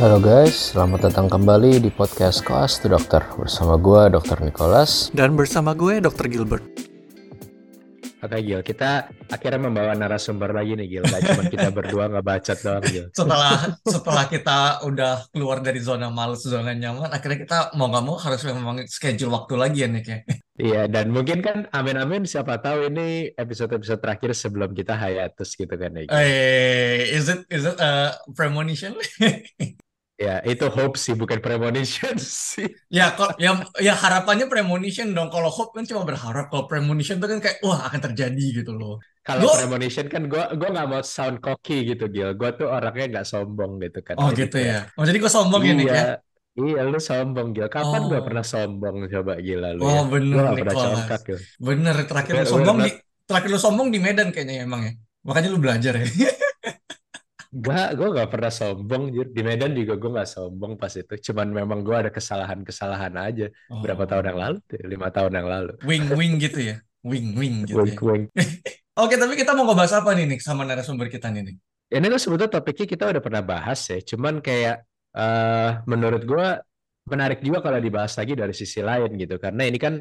Halo guys, selamat datang kembali di podcast Koas to Dokter bersama gue Dr. Nicholas. Dan bersama gue Dr. Gilbert. Oke Gil, kita akhirnya membawa narasumber lagi nih Gil. Gak cuma kita berdua nggak bacot doang Gil. Setelah setelah kita udah keluar dari zona males, zona nyaman, akhirnya kita mau nggak mau harus memang schedule waktu lagi ya Nick ya. Iya, dan mungkin kan amin-amin siapa tahu ini episode-episode terakhir sebelum kita hiatus gitu kan ya Gil. Eh, is it is it a premonition? Ya, itu hope sih, bukan premonition sih. ya kok ya ya harapannya premonition dong. Kalau hope kan cuma berharap. Kalau premonition itu kan kayak wah akan terjadi gitu loh. Kalau Gua- premonition kan gue gua nggak mau sound cocky gitu Gil. Gue tuh orangnya nggak sombong gitu kan. Oh Jadi gitu ya. Oh jadi gue sombong ya Nick ya. Iya, iya lu sombong Gil. Kapan gue Oh. pernah sombong coba gila lu Oh ya? bener Gue gak pernah Nicholas. congkak Gil. Bener terakhir lu sombong di terakhir lu sombong di Medan kayaknya emang ya. Makanya lu belajar ya. Gak, gue gak pernah sombong, Jir. Di Medan juga gue gak sombong pas itu. Cuman memang gue ada kesalahan-kesalahan aja. Berapa tahun yang lalu? tuh? Lima tahun yang lalu. Wing wing gitu ya. Wing wing gitu ya. Wink, wink. Oke, tapi kita mau ngebahas apa nih, Nick, sama narasumber kita nih, Nick? Ini tuh sebetulnya topiknya kita udah pernah bahas ya. Cuman kayak eh menurut gue menarik juga kalau dibahas lagi dari sisi lain gitu. Karena ini kan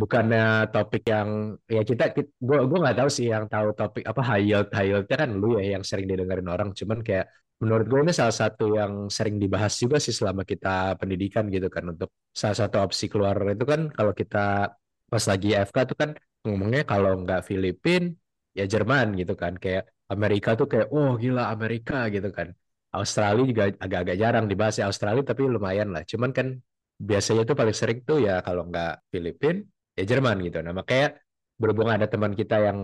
bukannya topik yang ya kita, gue gue nggak tahu sih yang tahu topik apa high yield high yieldnya kan lu ya yang sering didengarin orang. Cuman kayak menurut gue ini salah satu yang sering dibahas juga sih selama kita pendidikan gitu kan. Untuk salah satu opsi keluar itu kan kalau kita pas lagi FK tuh kan ngomongnya kalau nggak Filipin ya Jerman gitu kan. Kayak Amerika tuh kayak oh gila Amerika gitu kan. Australia juga agak-agak jarang dibahas ya Australia tapi lumayan lah. Cuman kan biasanya tuh paling sering tuh ya kalau nggak Filipin ya Jerman gitu. Nah makanya berhubung ada teman kita yang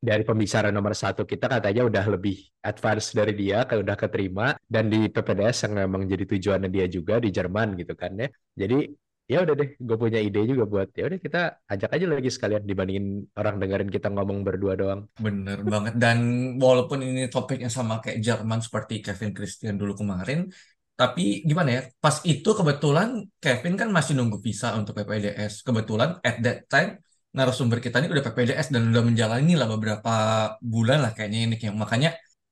dari pembicara nomor satu kita katanya udah lebih advance dari dia kalau udah keterima. Dan di PPDS yang memang jadi tujuannya dia juga di Jerman gitu kan ya. Jadi ya udah deh gue punya ide juga buat ya udah kita ajak aja lagi sekalian dibandingin orang dengerin kita ngomong berdua doang. Bener banget. Dan walaupun ini topiknya sama kayak Jerman seperti Kevin Christian dulu kemarin, tapi gimana ya? Pas itu kebetulan Kevin kan masih nunggu visa untuk PPDS. Kebetulan at that time narasumber kita ini udah PPDS dan udah menjalani lah beberapa bulan lah kayaknya ini kayak makanya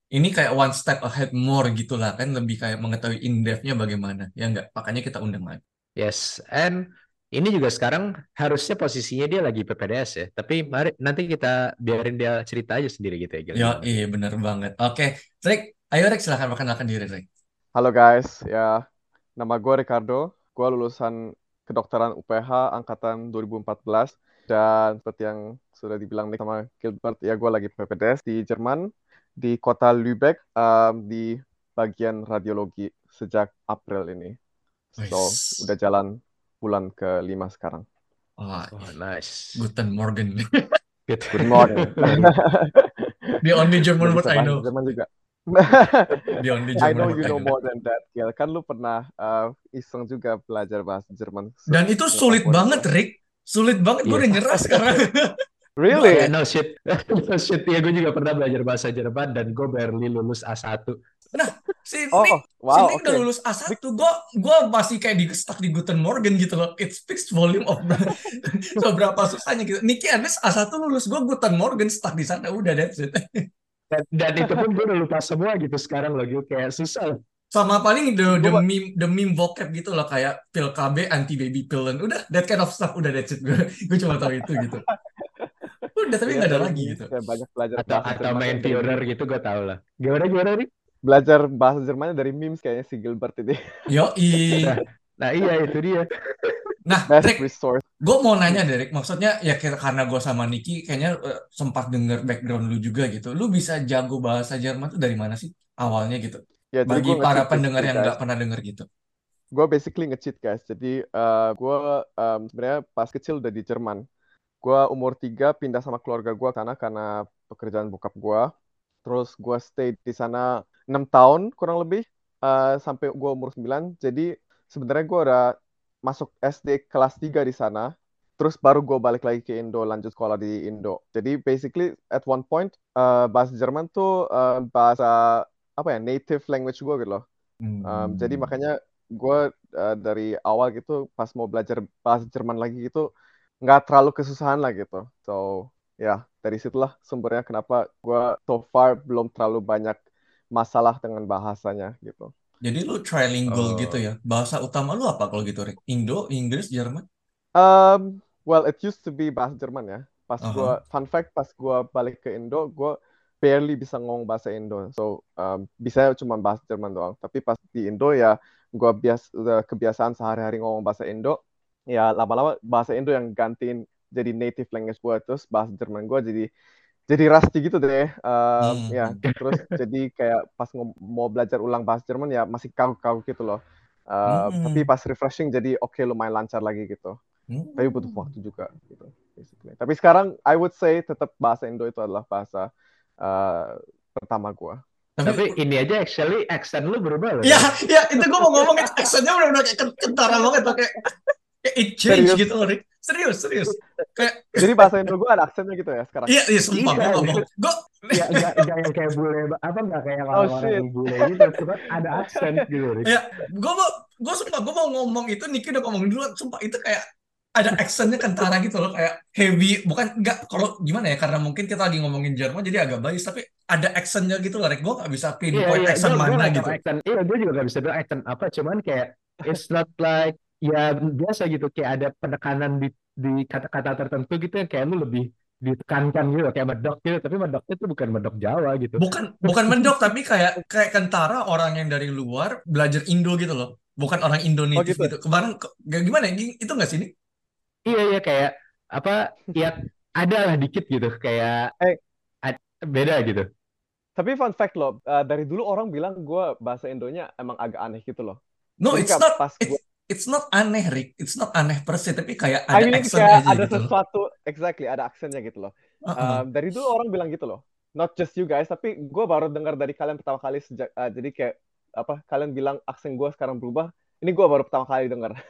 ini kayak one step ahead more gitu lah kan lebih kayak mengetahui in depth-nya bagaimana ya enggak makanya kita undang lagi Yes, and ini juga sekarang harusnya posisinya dia lagi PPDS ya. Tapi mari nanti kita biarin dia cerita aja sendiri gitu ya. Gil. Yo, iya bener banget. Oke, Rick, ayo Rick silahkan perkenalkan diri Rick. Halo guys, ya nama gue Ricardo, gue lulusan kedokteran UPH angkatan 2014 dan seperti yang sudah dibilang Nick sama Gilbert, ya gue lagi PPDS di Jerman di kota Lübeck um, di bagian radiologi sejak April ini. So Wis. udah jalan bulan kelima sekarang. Wah, Oh, nice. Guten Morgen. Good. Good morning. The only German word I know. Jerman juga. The only I know you know more than that, Gil. Kan lu pernah uh, iseng juga belajar bahasa Jerman. Dan itu sulit banget. Rick. Sulit banget. Gue Iya. udah nyerah sekarang. Really? Yeah, no shit. no shit. Ya, gue juga pernah belajar bahasa Jerman dan gue barely lulus A1. Si Oh, Nick, si wow, Nick oke. udah lulus A1. Gue gue masih kayak di stuck di Guten Morgen gitu loh. It speaks volume of seberapa susahnya gitu. Nicky Anes A1 lulus. Gue Guten Morgen stuck di sana. Udah, that's it. Dan, dan itu pun gue udah lupa semua gitu sekarang lagi kayak susah. Sama paling the, the Gua- meme the meme vocab gitu loh kayak pil KB anti baby pill dan udah that kind of stuff udah that's it gue gue cuma tahu itu gitu udah tapi Iya, nggak ada dari lagi sini gitu banyak belajar Atau atau Jerman main Führer gitu gue tau lah. Gimana gimana nih? Belajar bahasa Jermannya dari memes kayaknya si Gilbert ini. yo Nah iya itu dia. nah Best resource. Gue mau nanya Derek maksudnya ya karena gue sama Niki kayaknya eh, sempat denger background lu juga gitu lu bisa jago bahasa Jerman tuh dari mana sih awalnya gitu Ya, bagi para pendengar yang nggak pernah denger gitu Gue basically nge-cheat guys. Jadi eh, gue em, sebenarnya pas kecil udah di Jerman. Gue umur 3 pindah sama keluarga gue karena karena pekerjaan bokap gue. Terus gue stay di sana 6 tahun kurang lebih eh, sampai gue umur 9. Jadi sebenarnya gue udah masuk SD kelas 3 di sana. Terus baru gue balik lagi ke Indo, lanjut sekolah di Indo. Jadi basically at one point eh, bahasa Jerman tuh eh, bahasa apa ya native language gue gitu loh. Um, jadi makanya gue uh, dari awal gitu pas mau belajar bahasa Jerman lagi gitu nggak terlalu kesusahan lah gitu. So ya dari situlah sumbernya kenapa gue so far belum terlalu banyak masalah dengan bahasanya gitu. Jadi lu trilingual gitu Oh. ya. Bahasa utama lu apa kalau gitu, Rick? Indo, Inggris, Jerman? Um, well, it used to be bahasa Jerman ya. Pas Aha. gua, fun fact, pas gua balik ke Indo, gua barely bisa ngomong bahasa Indo. So, um, bisa cuma bahasa Jerman doang. Tapi pas di Indo ya, gua bias, udah kebiasaan sehari-hari ngomong bahasa Indo. Ya, lama-lama bahasa Indo yang gantiin jadi native language gua. Terus bahasa Jerman gua jadi jadi rusty gitu deh. Um, Hmm. ya, terus jadi kayak pas mau belajar ulang bahasa Jerman ya masih kagok-kagok gitu loh. Uh, Tapi Hmm. pas refreshing jadi oke lumayan lancar lagi gitu tapi butuh Hmm. waktu juga gitu basically. Tapi sekarang I would say tetap bahasa Indo itu adalah bahasa uh, pertama gua. Tapi, Tapi ini aja actually accent lu berubah loh. ya, ya itu gue mau ngomong accentnya udah-udah kayak kentara banget kayak it change Serius? gitu loh, Rick. Serius, serius. Kayak Jadi bahasa Indo gua ada aksennya gitu ya sekarang. iya, iya sumpah gue Iya, ngomong. Gue Ya, nggak nggak yang kayak bule apa nggak kayak Oh, orang-orang yang bule gitu, cuma ada aksen gitu. Rick. ya, gue mau gue sumpah gue mau ngomong itu Niki udah ngomong dulu sumpah itu kayak ada accentnya kentara gitu loh kayak heavy bukan enggak kalau gimana ya karena mungkin kita lagi ngomongin Jerman jadi agak bias tapi ada accentnya gitu loh Rick gue gak bisa Iya pinpoint iya, accent gue gue mana nggak gitu. Iya, gue juga nggak bisa bilang accent apa, cuman kayak it's not like ya biasa gitu, kayak ada penekanan di di kata-kata tertentu gitu yang kayak lu lebih ditekankan gitu, kayak medok gitu, tapi medoknya itu bukan medok Jawa gitu. bukan bukan mendok tapi kayak kayak kentara orang yang dari luar belajar Indo gitu loh. Bukan orang Indo Oh gitu. gitu. Kemarin ke- gimana ya? Itu nggak sih ini Iya iya. Kayak apa ya ada lah dikit gitu. Kayak Eh. ad- beda gitu. Tapi fun fact loh, uh, dari dulu orang bilang gua bahasa Indonya emang agak aneh gitu loh. no Jadi it's not pas it's, gua, it's not aneh Rick it's not aneh per se tapi kayak I ada mean accent kayak aja ada gitu loh sesuatu, exactly ada aksennya gitu loh. Uh-uh. Um, dari dulu orang bilang gitu loh. Not just you guys, tapi gue baru dengar dari kalian pertama kali sejak uh, jadi kayak apa kalian bilang aksen gue sekarang berubah. Ini gue baru pertama kali dengar.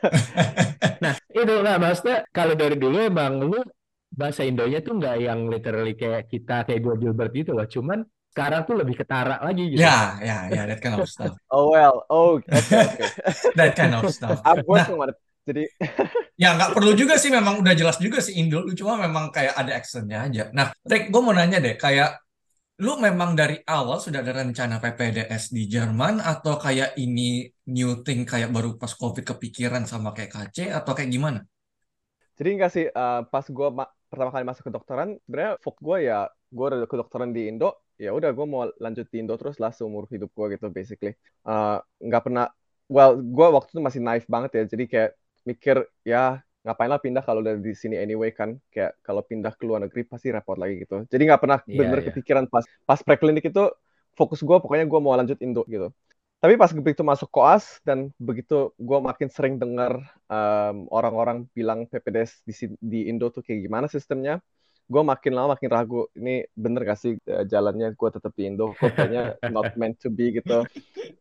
Nah itu lah maksudnya kalau dari dulu emang lu bahasa Indonya tuh nggak yang literally kayak kita kayak gue Gilbert gitu loh, cuman sekarang tuh lebih ketara lagi gitu. ya ya ya that kind of stuff Oh well, oh oke oke. that kind of stuff I'm nah working on it. Jadi Ya nggak perlu juga sih memang udah jelas juga sih Indo lu cuma memang kayak ada accentnya aja. Nah, Rick, gue mau nanya deh, kayak lu memang dari awal sudah ada rencana PPDS di Jerman atau kayak ini new thing kayak baru pas COVID kepikiran sama kayak KC atau kayak gimana? Jadi enggak sih uh, pas gue pertama kali masuk kedokteran, sebenarnya fokus gue ya gue udah kedokteran di Indo, ya udah gue mau lanjut di Indo terus lah seumur hidup gue gitu basically. Uh, nggak pernah, well gue waktu itu masih naif banget ya, jadi kayak mikir ya ngapain lah pindah kalau udah di sini anyway kan, kayak kalau pindah ke luar negeri pasti repot lagi gitu. Jadi nggak pernah Iya, bener-bener iya. kepikiran pas pas preklinik itu fokus gue pokoknya gue mau lanjut Indo gitu. Tapi pas begitu masuk koas dan begitu gue makin sering dengar um, orang-orang bilang PPDS di, di Indo tuh kayak gimana sistemnya, gue makin lama makin ragu. Ini bener gak sih uh, jalannya gue tetap di Indo? Kayaknya not meant to be gitu.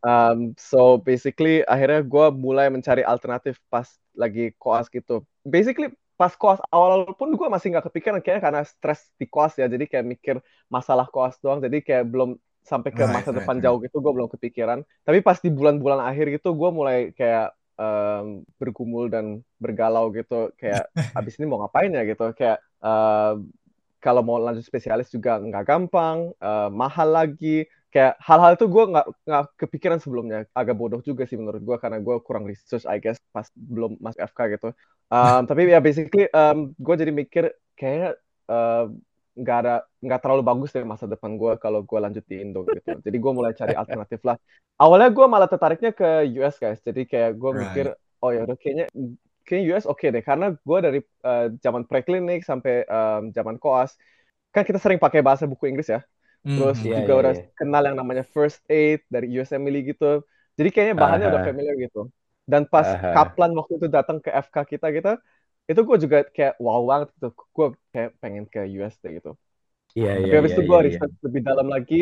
Um, so basically akhirnya gue mulai mencari alternatif pas lagi koas gitu. Basically pas koas awal-awal pun gue masih nggak kepikiran kayaknya karena stres di koas ya. Jadi kayak mikir masalah koas doang. Jadi kayak belum sampai ke Right, masa right, depan right. jauh gitu gue belum kepikiran. Tapi pas di bulan-bulan akhir gitu gue mulai kayak um, bergumul dan bergalau gitu. Kayak abis ini mau ngapain ya gitu. Kayak um, kalau mau lanjut spesialis juga nggak gampang, uh, mahal lagi. Kayak hal-hal itu gue nggak nggak kepikiran sebelumnya. Agak bodoh juga sih menurut gue karena gue kurang research, I guess, pas belum masuk FK gitu. Um, tapi ya basically um, gue jadi mikir kayaknya uh, nggak ada nggak terlalu bagus deh masa depan gue kalau gue lanjut di Indo gitu. Jadi gue mulai cari alternatif lah. Awalnya gue malah tertariknya ke US guys. Jadi kayak gue mikir oh ya udah kayaknya kayaknya US oke deh karena gue dari uh, zaman preklinik sampai um, zaman koas kan kita sering pakai bahasa buku Inggris ya. Terus Mhm. Iya, juga iya, udah iya. kenal yang namanya first aid dari US Emily gitu. Jadi kayaknya bahannya udah Aha. familiar gitu. Dan pas Aha. Kaplan waktu itu datang ke FK kita gitu, itu gue juga kayak wow banget gitu. Gue kayak pengen ke US deh gitu. Iya Tapi iya habis iya itu iya gue iya. research lebih dalam lagi,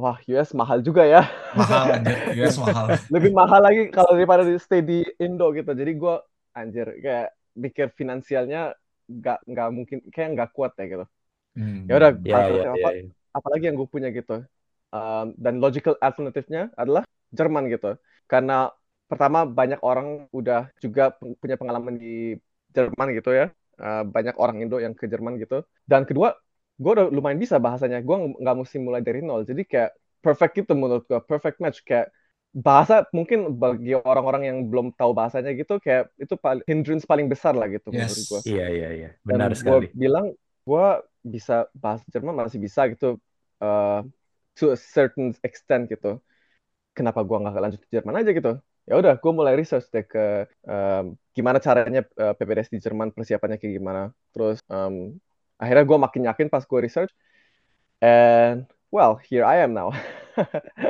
wah US mahal juga ya. Mahal aja, US mahal. Lebih mahal lagi kalau daripada di stay di Indo gitu. Jadi gue anjir kayak mikir finansialnya nggak nggak mungkin kayak nggak kuat ya gitu. Hmm. Ya udah Iya iya iya. apa iya. apalagi yang gue punya gitu. Um, dan logical alternatifnya adalah Jerman gitu. Karena pertama banyak orang udah juga pu- punya pengalaman di Jerman gitu ya. Uh, banyak orang Indo yang ke Jerman gitu. Dan kedua, gue udah lumayan bisa bahasanya. Gue nggak mesti mulai dari nol. Jadi kayak perfect gitu menurut gue. Perfect match. Kayak bahasa mungkin bagi orang-orang yang belum tahu bahasanya gitu kayak itu paling hindrance paling besar lah gitu menurut Yes. gue. Iya, iya, iya. Dan Benar gue sekali. bilang gue bisa bahasa Jerman masih bisa gitu uh, to a certain extent gitu. Kenapa gue nggak lanjut ke Jerman aja gitu? Ya udah, gue mulai research deh ke um, gimana caranya uh, PPDS di Jerman persiapannya kayak gimana. Terus um, akhirnya gue makin yakin pas gue research. And well, here I am now.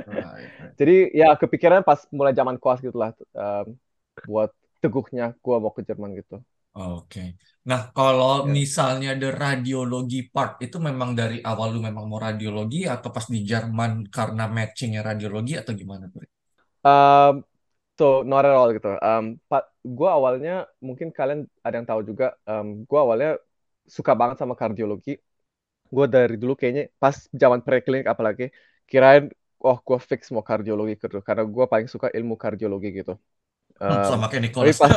Right, right. Jadi ya kepikiran pas mulai zaman koas gitu lah um, buat teguhnya gue mau ke Jerman gitu. Oke. Nah, kalau Ya. misalnya the radiologi part itu memang dari awal lu memang mau radiologi atau pas di Jerman karena matchingnya radiologi atau gimana, Bro? Um, so not at all gitu. Um, Pak, gue awalnya mungkin kalian ada yang tahu juga. Um, gue awalnya suka banget sama kardiologi. Gue dari dulu kayaknya pas zaman preklinik apalagi kirain, oh gue fix mau kardiologi gitu karena gue paling suka ilmu kardiologi gitu. Hmm, Um, sama kayak Nicholas. pas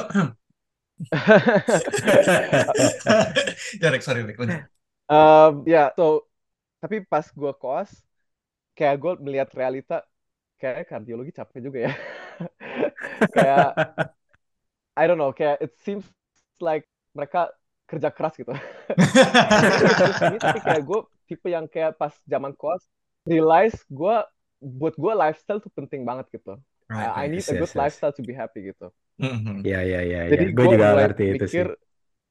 Ya, sorry, lanjut. um, ya, so tapi pas gue koas kayak gue melihat realita kayak kardiologi capek juga ya. kayak I don't know, kayak it seems like mereka kerja keras gitu. Ini tapi kayak gue tipe yang kayak pas zaman koas realize gue buat gue lifestyle tuh penting banget gitu. Right, I I need Yes, a yes, good yes. lifestyle to be happy gitu. Mhm. Iya, iya, iya, iya. Jadi Gue gue juga ngerti itu sih.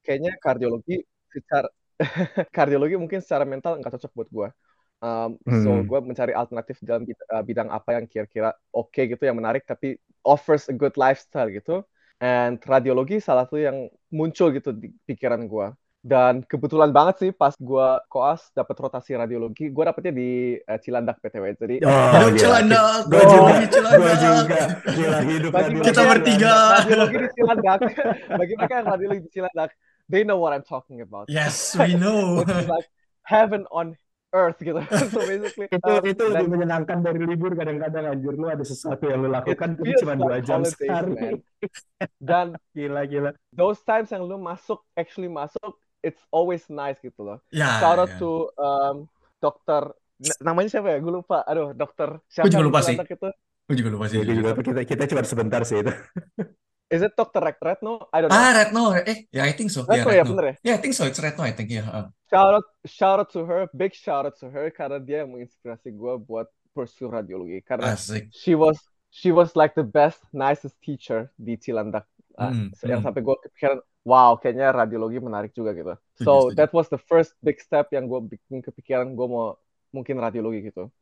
kayaknya kardiologi secara kardiologi mungkin secara mental nggak cocok buat gue. Um, so Hmm. gue mencari alternatif dalam bid- uh, bidang apa yang kira-kira oke gitu yang menarik tapi offers a good lifestyle gitu. And radiologi salah satu yang muncul gitu di pikiran gue. Dan kebetulan banget sih pas gue koas dapat rotasi radiologi, gue dapetnya di uh, Cilandak PTW. Jadi Oh, Hidup gila. Cilandak, Gue juga, gue Cilandak. juga. Gila, hidup bagi radiologi Kita bertiga. radiologi di Cilandak, bagi mereka yang radiologi di Cilandak, they know what I'm talking about. Yes, we know. It's like heaven on earth gitu. so basically, itu um, itu lebih menyenangkan dari libur kadang-kadang anjir lu ada sesuatu yang lu it lakukan tapi cuma dua jam sehari. Dan gila gila those times yang lu masuk, actually masuk, it's always nice gitu loh. Ya, Shout out ya. to um, dokter, namanya siapa ya? Gue lupa. Aduh, dokter Gue siapa juga di lupa sih. Itu? Gue juga lupa sih. gue juga kita kita cuma sebentar sih itu Is it Dr. Retno? I don't know. Ah, Retno. Eh, ya, I think so. Ya, Retno ya, Retno. bener ya? Ya, I think so. It's Retno, I think. Ya. heeh. Shout out, shout out to her, big shout out to her karena dia yang menginspirasi gue buat pursue radiologi. Karena Asik. she was she was like the best, nicest teacher di Cilandak. Uh, Hmm, yang hmm. sampai gue kepikiran, wow, kayaknya radiologi menarik juga gitu. So that was the first big step yang gue bikin kepikiran gue mau mungkin radiologi gitu.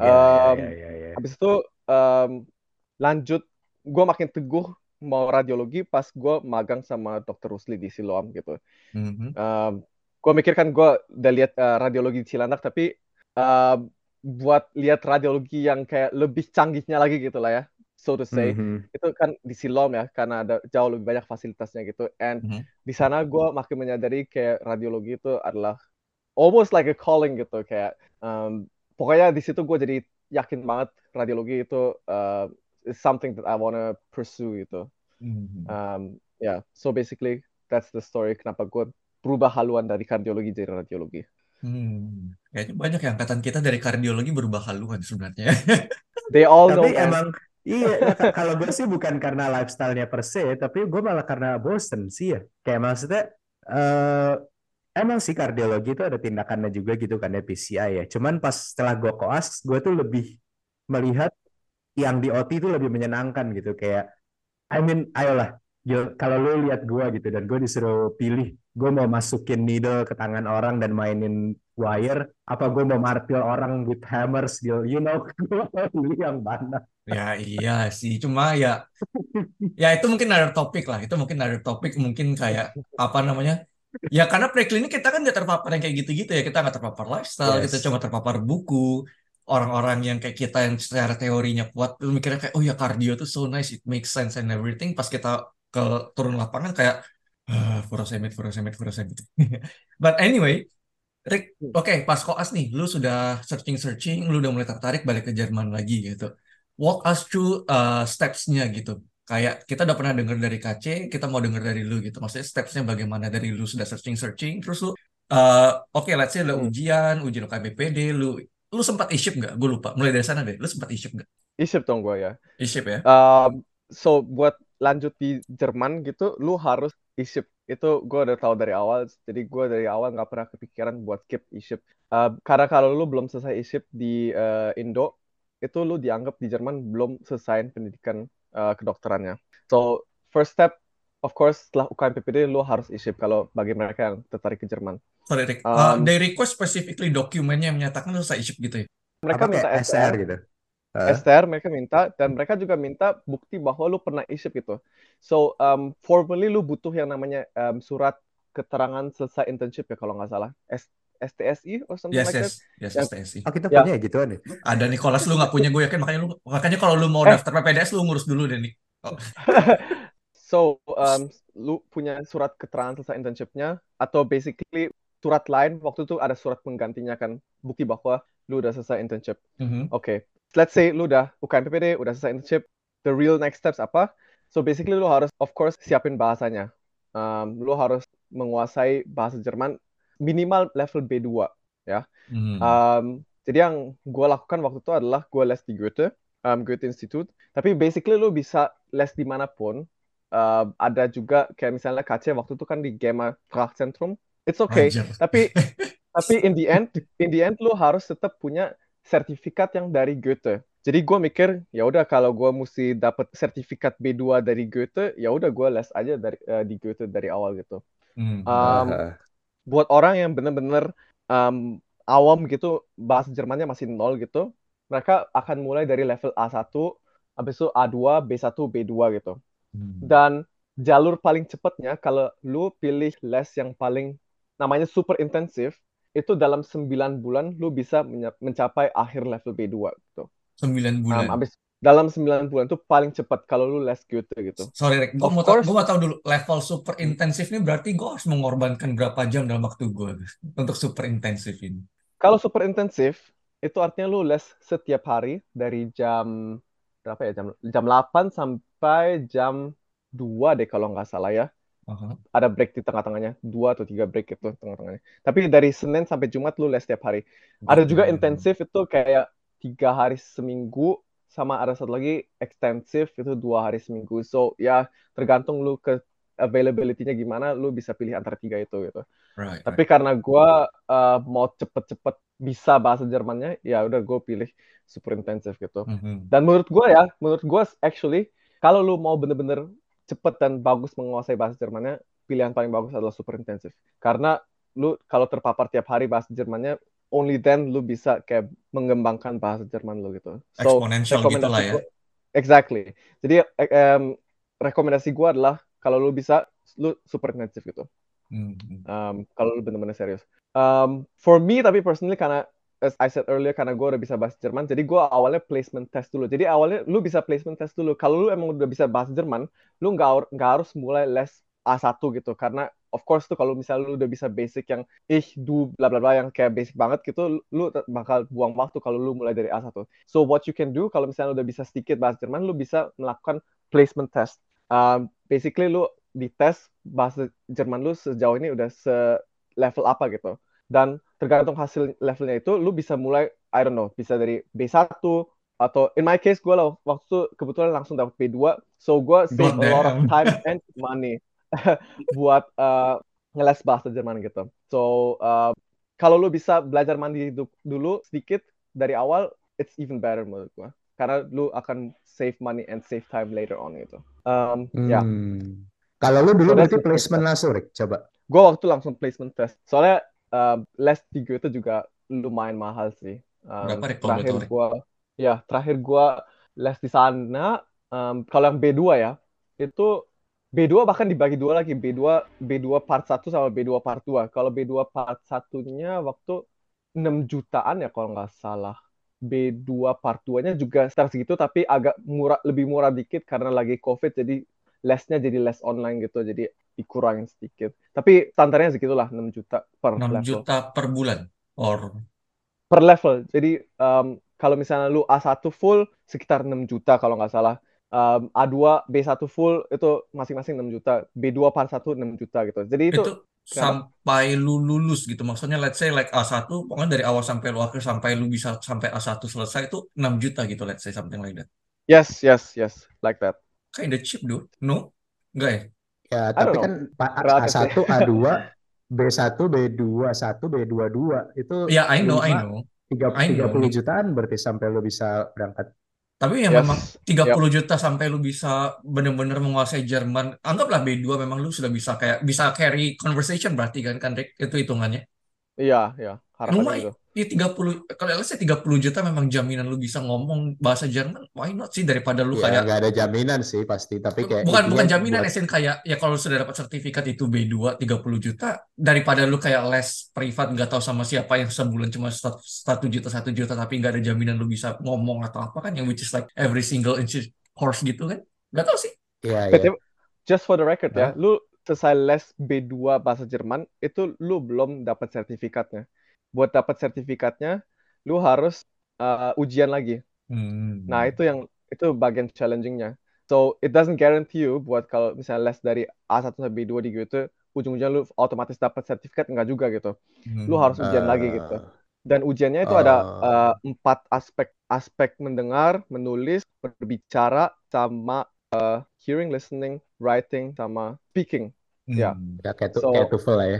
Ya ya Um, ya ya ya habis itu um, lanjut, gue makin teguh mau radiologi pas gue magang sama dokter Rusli di Siloam gitu. Mhm. Um, gue mikir kan gue udah lihat uh, radiologi di Cilandak tapi um, buat lihat radiologi yang kayak lebih canggihnya lagi gitu lah ya so to say Mhm. itu kan di Silom ya karena ada jauh lebih banyak fasilitasnya gitu and Mhm. di sana gue makin menyadari kayak radiologi itu adalah almost like a calling gitu kayak um, pokoknya di situ gue jadi yakin banget radiologi itu uh, is something that I wanna pursue gitu. Mhm. um, yeah. So basically that's the story kenapa gue berubah haluan dari kardiologi jadi radiologi. Hmm. Kayaknya banyak yang angkatan kita dari kardiologi berubah haluan sebenarnya. they all know tapi man emang iya ka- kalau gue sih bukan karena lifestyle-nya per se tapi gue malah karena bosen sih ya. Kayak maksudnya eh emang sih kardiologi itu ada tindakannya juga gitu kan ya PCI ya. Cuman pas setelah gue koas gue tuh lebih melihat yang di OT itu lebih menyenangkan gitu kayak I mean ayolah kalau lu lihat gue gitu dan gue disuruh pilih gue mau masukin needle ke tangan orang dan mainin wire apa gue mau martil orang with hammers Gil, you know gue pilih yang mana Ya iya sih, cuma ya ya itu mungkin ada topik lah. Itu mungkin ada topik mungkin kayak apa namanya? Ya karena preklinik kita kan nggak terpapar yang kayak gitu-gitu ya. Kita nggak terpapar lifestyle, kita Yes. cuma terpapar buku. Orang-orang yang kayak kita yang secara teorinya kuat, lu mikirnya kayak oh ya kardio tuh so nice, it makes sense and everything. Pas kita ke turun lapangan kayak ah, furosemid, furosemid, furosemid. But anyway, Rick, oke pas koas nih, lu sudah searching-searching, lu udah mulai tertarik balik ke Jerman lagi gitu. Walk us through uh, steps-nya gitu. Kayak kita udah pernah denger dari KC, kita mau denger dari lu gitu. Maksudnya steps-nya bagaimana dari lu sudah searching-searching, terus lu uh, oke let's say udah Hmm. ujian, ujian UKBPD, lu lu sempat e-ship nggak? Gue lupa. Mulai dari sana deh. Lu sempat e-ship nggak? E-ship dong gue ya. E-ship ya? Um, so buat lanjut di Jerman gitu, lu harus e-ship. Itu gue udah tahu dari awal. Jadi gue dari awal nggak pernah kepikiran buat skip e-ship. Uh, karena kalau lu belum selesai e-ship di uh, Indo, itu lu dianggap di Jerman belum selesai pendidikan uh, kedokterannya. So first step, of course, setelah UKM PPD lu harus e-ship kalau bagi mereka yang tertarik ke Jerman. Sorry, Rick. Uh, Um, they request specifically dokumennya yang menyatakan lu selesai e-ship gitu ya? mereka Apa minta STR, SR gitu? Hah? STR mereka minta dan mereka juga minta bukti bahwa lu pernah e-ship gitu. So um, formally lu butuh yang namanya um, surat keterangan selesai internship ya kalau nggak salah. S STSI or something Yes, like that. yes. Yes, Yang- STSI. Oh kita Ya. punya ya gituan nih. Ada Nicholas lu nggak punya gue yakin makanya lu makanya kalau lu mau Eh. daftar PPDS lu ngurus dulu deh nih. Oh, So um, lu punya surat keterangan selesai internshipnya atau basically surat lain waktu itu ada surat penggantinya kan bukti bahwa lu udah selesai internship. mhm. Oke, let's say lu udah UKM PPD, udah selesai internship, the real next steps apa? So basically lu harus of course siapin bahasanya. Um, lu harus menguasai bahasa Jerman minimal level B2 ya. Mhm. Um, jadi yang gue lakukan waktu itu adalah gue les di Goethe, um, Goethe Institute. Tapi basically lu bisa les di mana pun. Um, ada juga kayak misalnya KC waktu itu kan di Gemma Sprachzentrum. It's okay. Anjir. Tapi tapi in the end, in the end lu harus tetap punya sertifikat yang dari Goethe. Jadi gue mikir ya udah kalau gue mesti dapat sertifikat B2 dari Goethe, ya udah gue les aja dari eh, di Goethe dari awal gitu. Mhm. Um, buat orang yang bener-bener um, awam gitu bahasa Jermannya masih nol gitu, mereka akan mulai dari level A1, habis itu A2, B1, B2 gitu. Mhm. Dan jalur paling cepatnya kalau lu pilih les yang paling namanya super intensif, itu dalam 9 bulan lu bisa mencapai akhir level B2 gitu. 9 Um, bulan. habis dalam 9 bulan itu paling cepat kalau lu les Goethe gitu. Sorry, Rick. Gue mau tau, mau tahu dulu level super intensif ini berarti gue harus mengorbankan berapa jam dalam waktu gue untuk super intensif ini. Kalau super intensif, itu artinya lu les setiap hari dari jam berapa ya? Jam jam 8 sampai jam 2 deh kalau nggak salah ya. Aha. Ada break di tengah-tengahnya, dua atau tiga break itu tengah-tengahnya. Tapi dari Senin sampai Jumat lu les setiap hari. Ada juga intensif itu kayak tiga hari seminggu, sama ada satu lagi ekstensif itu dua hari seminggu. So ya tergantung lu ke availability-nya gimana, lu bisa pilih antara tiga itu gitu. Right, Tapi right. karena gua uh, mau cepet-cepet bisa bahasa Jermannya, ya udah gue pilih super intensif gitu. Mhm. Dan menurut gua ya, menurut gua actually kalau lu mau bener-bener cepet dan bagus menguasai bahasa Jermannya, pilihan paling bagus adalah super intensif. Karena lu kalau terpapar tiap hari bahasa Jermannya, only then lu bisa kayak mengembangkan bahasa Jerman lu gitu. So Exponential gitu lah ya. gua, exactly. Jadi em, rekomendasi gua adalah kalau lu bisa, lu super intensif gitu. Mhm. Um, kalau lu bener-bener serius. Um, for me tapi personally karena as I said earlier karena gue udah bisa bahasa Jerman, jadi gue awalnya placement test dulu. Jadi awalnya lu bisa placement test dulu. Kalau lu emang udah bisa bahasa Jerman, lu nggak nggak harus mulai les A1 gitu. Karena of course tuh kalau misalnya lu udah bisa basic yang ich, du, bla bla bla yang kayak basic banget gitu, lu bakal buang waktu kalau lu mulai dari A1. So what you can do kalau misalnya lu udah bisa sedikit bahasa Jerman, lu bisa melakukan placement test. Um, basically lu dites bahasa Jerman lu sejauh ini udah se level apa gitu. Dan tergantung hasil levelnya itu, lu bisa mulai, I don't know, bisa dari B1 atau in my case gue lah waktu itu kebetulan langsung dapat B2, so gue save a lot of time and money buat uh, ngeles bahasa Jerman gitu. So uh, kalau lu bisa belajar mandiri du- dulu sedikit dari awal, it's even better menurut gue. Karena lu akan save money and save time later on gitu. Um, ya, Hmm. Kalau lu dulu So berarti placement langsung, Rick. Coba. gue waktu langsung placement test. Soalnya uh, les di Goethe juga lumayan mahal sih. Um, Berapa, Rick, terakhir gue, ya terakhir gue les di sana. um, kalau yang B2 ya, itu B2 bahkan dibagi dua lagi. B2 B2 part 1 sama B2 part 2. Kalau B2 part 1-nya waktu 6 jutaan ya kalau nggak salah. B2 part 2-nya juga sekitar segitu tapi agak murah lebih murah dikit karena lagi COVID jadi lesnya jadi les online gitu. Jadi dikurangin sedikit. Tapi standarnya segitulah 6 juta per 6 level. juta per bulan. Or Per level. Jadi um, kalau misalnya lu A1 full sekitar 6 juta kalau nggak salah. Um, A2, B1 full itu masing-masing 6 juta. B2 part 1 6 juta gitu. Jadi itu itu sam- sampai lu lulus gitu. Maksudnya let's say like A1 pokoknya dari awal sampai lu akhir sampai lu bisa sampai A1 selesai itu 6 juta gitu let's say something like that. Yes, yes, yes, like that. Kinda cheap dude. No? Enggak ya? Ya, I tapi know. kan pa- Relatif A1, sih. A2, B1, B2, 1, B2, 2 itu Ya, I know, I 5, know. tiga- I know. 30 jutaan berarti sampai lo bisa berangkat. Tapi ya Yes, memang yep. 30 juta sampai lu bisa bener-bener menguasai Jerman. Anggaplah B2 memang lu sudah bisa kayak bisa carry conversation berarti kan kan Rick? itu hitungannya. Iya, iya, harapannya Lumayan. gitu. Ya 30 kalau say 30 juta memang jaminan lu bisa ngomong bahasa Jerman. Why not sih daripada lu Ya kayak nggak ada jaminan sih pasti, tapi kayak bukan bukan jaminan buat esin kayak ya kalau sudah dapat sertifikat itu B2 30 juta daripada lu kayak les privat nggak tahu sama siapa yang sebulan cuma satu satu juta satu juta tapi nggak ada jaminan lu bisa ngomong atau apa kan yang which is like every single inch course gitu kan nggak tahu sih ya But ya. if- just for the record Hah? ya, lu selesai les B2 bahasa Jerman, itu lu belum dapat sertifikatnya. Buat dapat sertifikatnya, lu harus uh, ujian lagi. Hmm. Nah, itu yang itu bagian challenging-nya. So, it doesn't guarantee you buat kalau misalnya les dari A1 sampai B2 di gitu, ujung-ujungnya lu otomatis dapat sertifikat enggak juga gitu. Lu Hmm. harus ujian lagi gitu. Eh, Dan ujiannya itu ada oh. uh, empat aspek aspek mendengar, menulis, berbicara, sama uh, hearing, listening, writing, sama speaking. Ya, Hmm. ya kayak tu, so kayak TOEFL lah ya.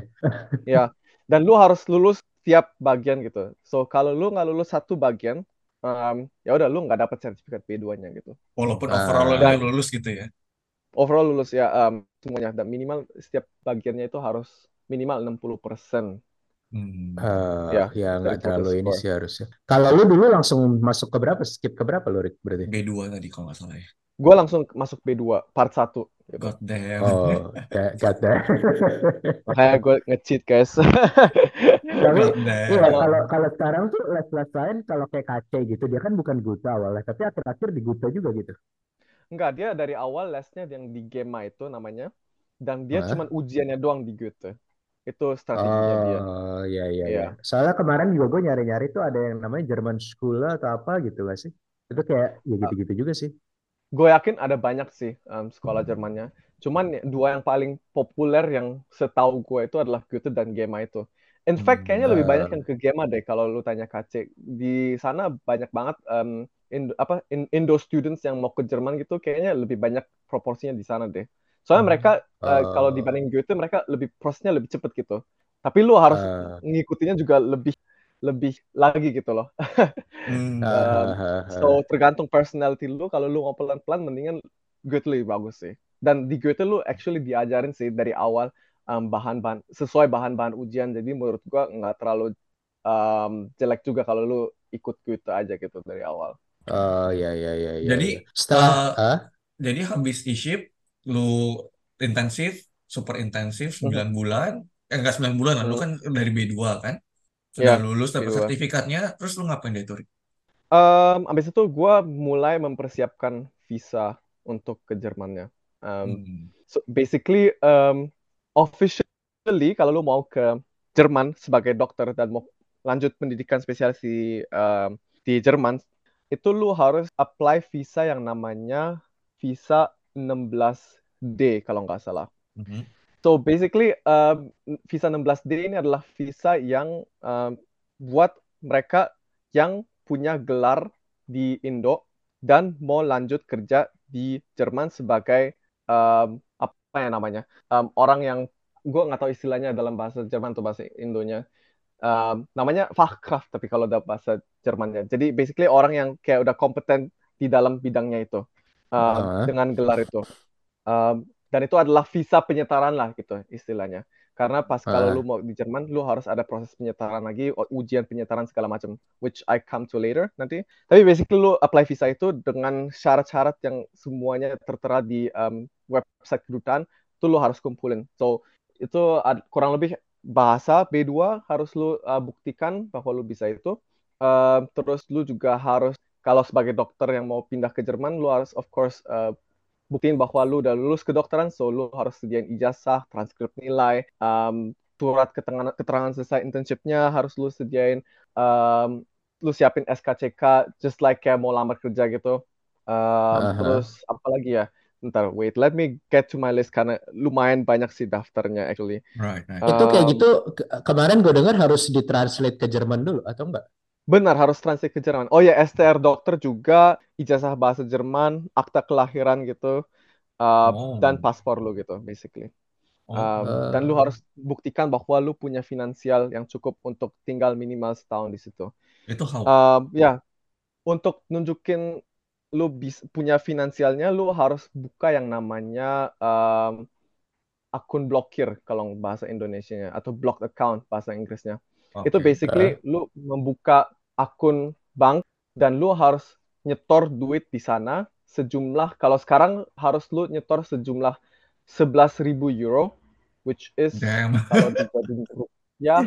ya. Dan lu harus lulus tiap bagian gitu. So kalau lu nggak lulus satu bagian, um, ya udah lu nggak dapat sertifikat B2-nya gitu. walaupun overall lu Eh, Dan lulus gitu ya overall lulus ya um, semuanya. Dan minimal setiap bagiannya itu harus minimal 60%. Hmm. eh, Ya, ya nggak terlalu ini sih harusnya. Kalau lu dulu langsung masuk ke berapa? Skip ke berapa lu, Rick, berarti? B2 tadi kalau nggak salah ya Gue langsung masuk B2 part 1 gitu. God damn Oh, kayak kata. Makanya gue nge-cheat guys. Tapi iya damn Kalau kalau sekarang tuh les-les lain kalau kayak KC gitu dia kan bukan Guta awalnya, tapi akhir-akhir di Guta juga gitu. enggak dia dari awal lesnya yang di Gema itu namanya dan dia Hah? cuman ujiannya doang di Goethe. Itu strateginya dia. Oh, iya iya Iya. iya. Soalnya kemarin juga gue nyari-nyari tuh ada yang namanya German School atau apa gitu gak sih? Itu kayak ya gitu-gitu juga sih. Gue yakin ada banyak sih um, sekolah Jermannya. Cuman ya, dua yang paling populer yang setahu gue itu adalah Goethe dan Gema itu. In fact, Hmm. kayaknya lebih banyak Eh, yang ke Gema deh kalau lu tanya KC. Di sana banyak banget um, Indo, apa in- Indo students yang mau ke Jerman gitu, kayaknya lebih banyak proporsinya di sana deh. Soalnya Hmm. mereka uh, kalau oh, dibanding Goethe mereka lebih prosesnya lebih cepet gitu. Tapi lu harus eh, ngikutinya juga lebih lebih lagi gitu loh. Hmm. Um, so tergantung personality lu kalau lu mau pelan-pelan mendingan Goethe lebih bagus sih dan di Goethe lu actually diajarin sih dari awal um, bahan-bahan sesuai bahan-bahan ujian jadi menurut gua nggak terlalu um, jelek juga kalau lu ikut Goethe aja gitu dari awal Oh, iya iya iya iya Jadi iya. Setelah eh, ah, jadi habis e-ship lu intensif, super intensif Mhm. 9 bulan. Eh enggak 9 bulan lah, lu Mhm. kan dari B2 kan. Sudah ya lulus dapat B2 sertifikatnya, terus lu ngapain deh tuh? Rik? um, abis itu gua mulai mempersiapkan visa untuk ke Jermannya um, Hmm. so basically um, officially kalau lu mau ke Jerman sebagai dokter dan mau lanjut pendidikan spesialis di um, di Jerman itu lu harus apply visa yang namanya visa 16D kalau nggak salah. Mhm. So basically um, visa 16D ini adalah visa yang um, buat mereka yang punya gelar di Indo dan mau lanjut kerja di Jerman sebagai um, apa ya namanya Um, orang yang gue nggak tahu istilahnya dalam bahasa Jerman atau bahasa Indonya um, namanya Fachkraft tapi kalau dalam bahasa Jermannya. Jadi basically orang yang kayak udah kompeten di dalam bidangnya itu um, ah, dengan gelar itu. Um, dan itu adalah visa penyetaraan lah gitu istilahnya karena pas kalau lu mau di Jerman lu harus ada proses penyetaraan lagi ujian penyetaraan segala macam which I come to later nanti. Tapi basically lu apply visa itu dengan syarat-syarat yang semuanya tertera di um, website kedutaan itu lu harus kumpulin. So itu ad- kurang lebih bahasa B2 harus lu uh, buktikan bahwa lu bisa itu. Uh, terus lu juga harus kalau sebagai dokter yang mau pindah ke Jerman lu harus of course uh, buktiin bahwa lu udah lulus kedokteran, so lu harus sediain ijazah, transkrip nilai, um, surat keterangan, keterangan selesai internshipnya harus lu sediain, um, lu siapin SKCK, just like kayak mau lamar kerja gitu. Um, aha. terus apa lagi ya? Ntar, wait, let me get to my list karena lumayan banyak sih daftarnya actually. Right, right. Itu kayak Um, gitu ke- kemarin gue dengar harus ditranslate ke Jerman dulu atau enggak? Benar, harus translate ke Jerman. Oh ya, STR dokter juga, ijazah bahasa Jerman, akta kelahiran gitu, uh, dan Oh, paspor lu gitu, basically. oh, Um, dan lu harus buktikan bahwa lu punya finansial yang cukup untuk tinggal minimal setahun di situ. itu how? Um, ya, untuk nunjukin lu bis, punya finansialnya, lu harus buka yang namanya um, akun blokir kalau bahasa Indonesianya atau blocked account bahasa Inggrisnya. Itu Oke. basically eh, lu membuka akun bank dan lu harus nyetor duit di sana sejumlah kalau sekarang harus lu nyetor sejumlah 11.000 euro which is Damn. kalau rupiah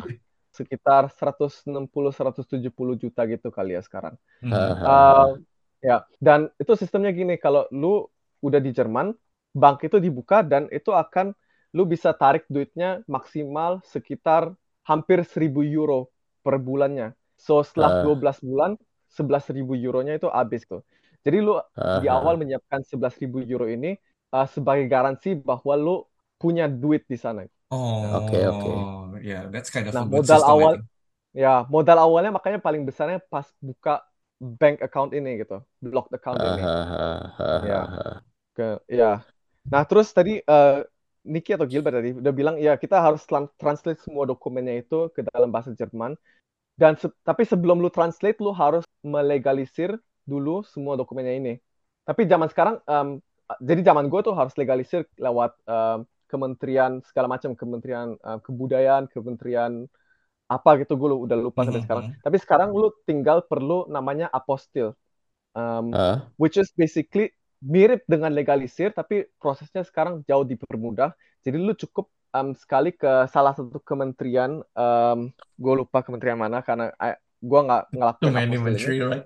sekitar 160-170 juta gitu kali ya sekarang. Eh, eh, Uh, ya, dan itu sistemnya gini, kalau lu udah di Jerman, bank itu dibuka dan itu akan lu bisa tarik duitnya maksimal sekitar hampir 1000 euro per bulannya. So setelah eh, 12 bulan, 11.000 euronya itu habis tuh. Jadi lu eh, di awal menyiapkan 11.000 euro ini uh, sebagai garansi bahwa lu punya duit di sana. Oke, oke. Oh, yeah, that's kind of Nah, a good modal system, awal. Ya, modal awalnya makanya paling besarnya pas buka bank account ini gitu, blocked account Eh, ini. eh, eh, Ya, ke ya. Nah, terus tadi eh Nicky atau Gilbert tadi udah bilang ya kita harus tran- translate semua dokumennya itu ke dalam bahasa Jerman. Dan se- tapi sebelum lu translate lu harus melegalisir dulu semua dokumennya ini. Tapi zaman sekarang em, jadi zaman gue tuh harus legalisir lewat em, kementerian segala macam, kementerian eh, kebudayaan, kementerian apa gitu gue udah lupa sampai sekarang. Mhm. Tapi sekarang lu tinggal perlu namanya apostil, Um, Eh, which is basically mirip dengan legalisir, tapi prosesnya sekarang jauh dipermudah. Jadi lu cukup um, sekali ke salah satu kementerian, um, gue lupa kementerian mana karena I, gue nggak ngelakuin mentry, right?